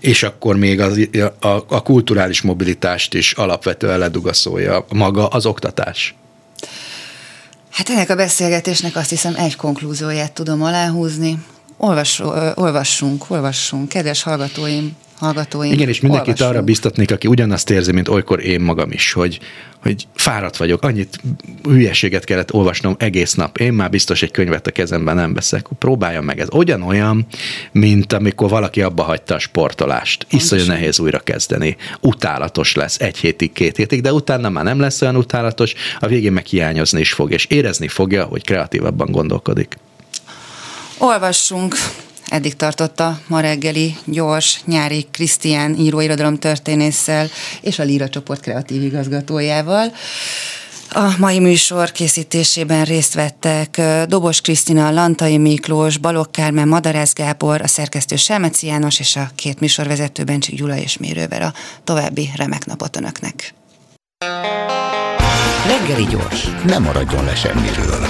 és akkor még az, a, a kulturális mobilitást is alapvetően ledugaszolja maga az oktatás. Hát ennek a beszélgetésnek azt hiszem egy konklúzióját tudom aláhúzni. Olvas, olvassunk, olvassunk, kedves hallgatóim, hallgatóink. Igen, és mindenkit olvasunk. arra biztatnék, aki ugyanazt érzi, mint olykor én magam is, hogy, hogy fáradt vagyok, annyit hülyeséget kellett olvasnom egész nap, én már biztos egy könyvet a kezemben nem veszek, próbáljam meg ez. Ugyanolyan, mint amikor valaki abba hagyta a sportolást. Iszonyú nehéz újra kezdeni. Utálatos lesz egy hétig, két hétig, de utána már nem lesz olyan utálatos, a végén meg hiányozni is fog, és érezni fogja, hogy kreatívabban gondolkodik. Olvassunk Eddig tartott a ma reggeli gyors nyári Krisztián íróirodalom történésszel és a Líra csoport kreatív igazgatójával. A mai műsor készítésében részt vettek Dobos Krisztina, Lantai Miklós, Balogh Kármen, Madarász Gábor, a szerkesztő Selmeci János és a két műsorvezető Bencsik Gyula és Mérőver. A további remek napot Önöknek! Reggeli gyors, nem maradjon le semmiről.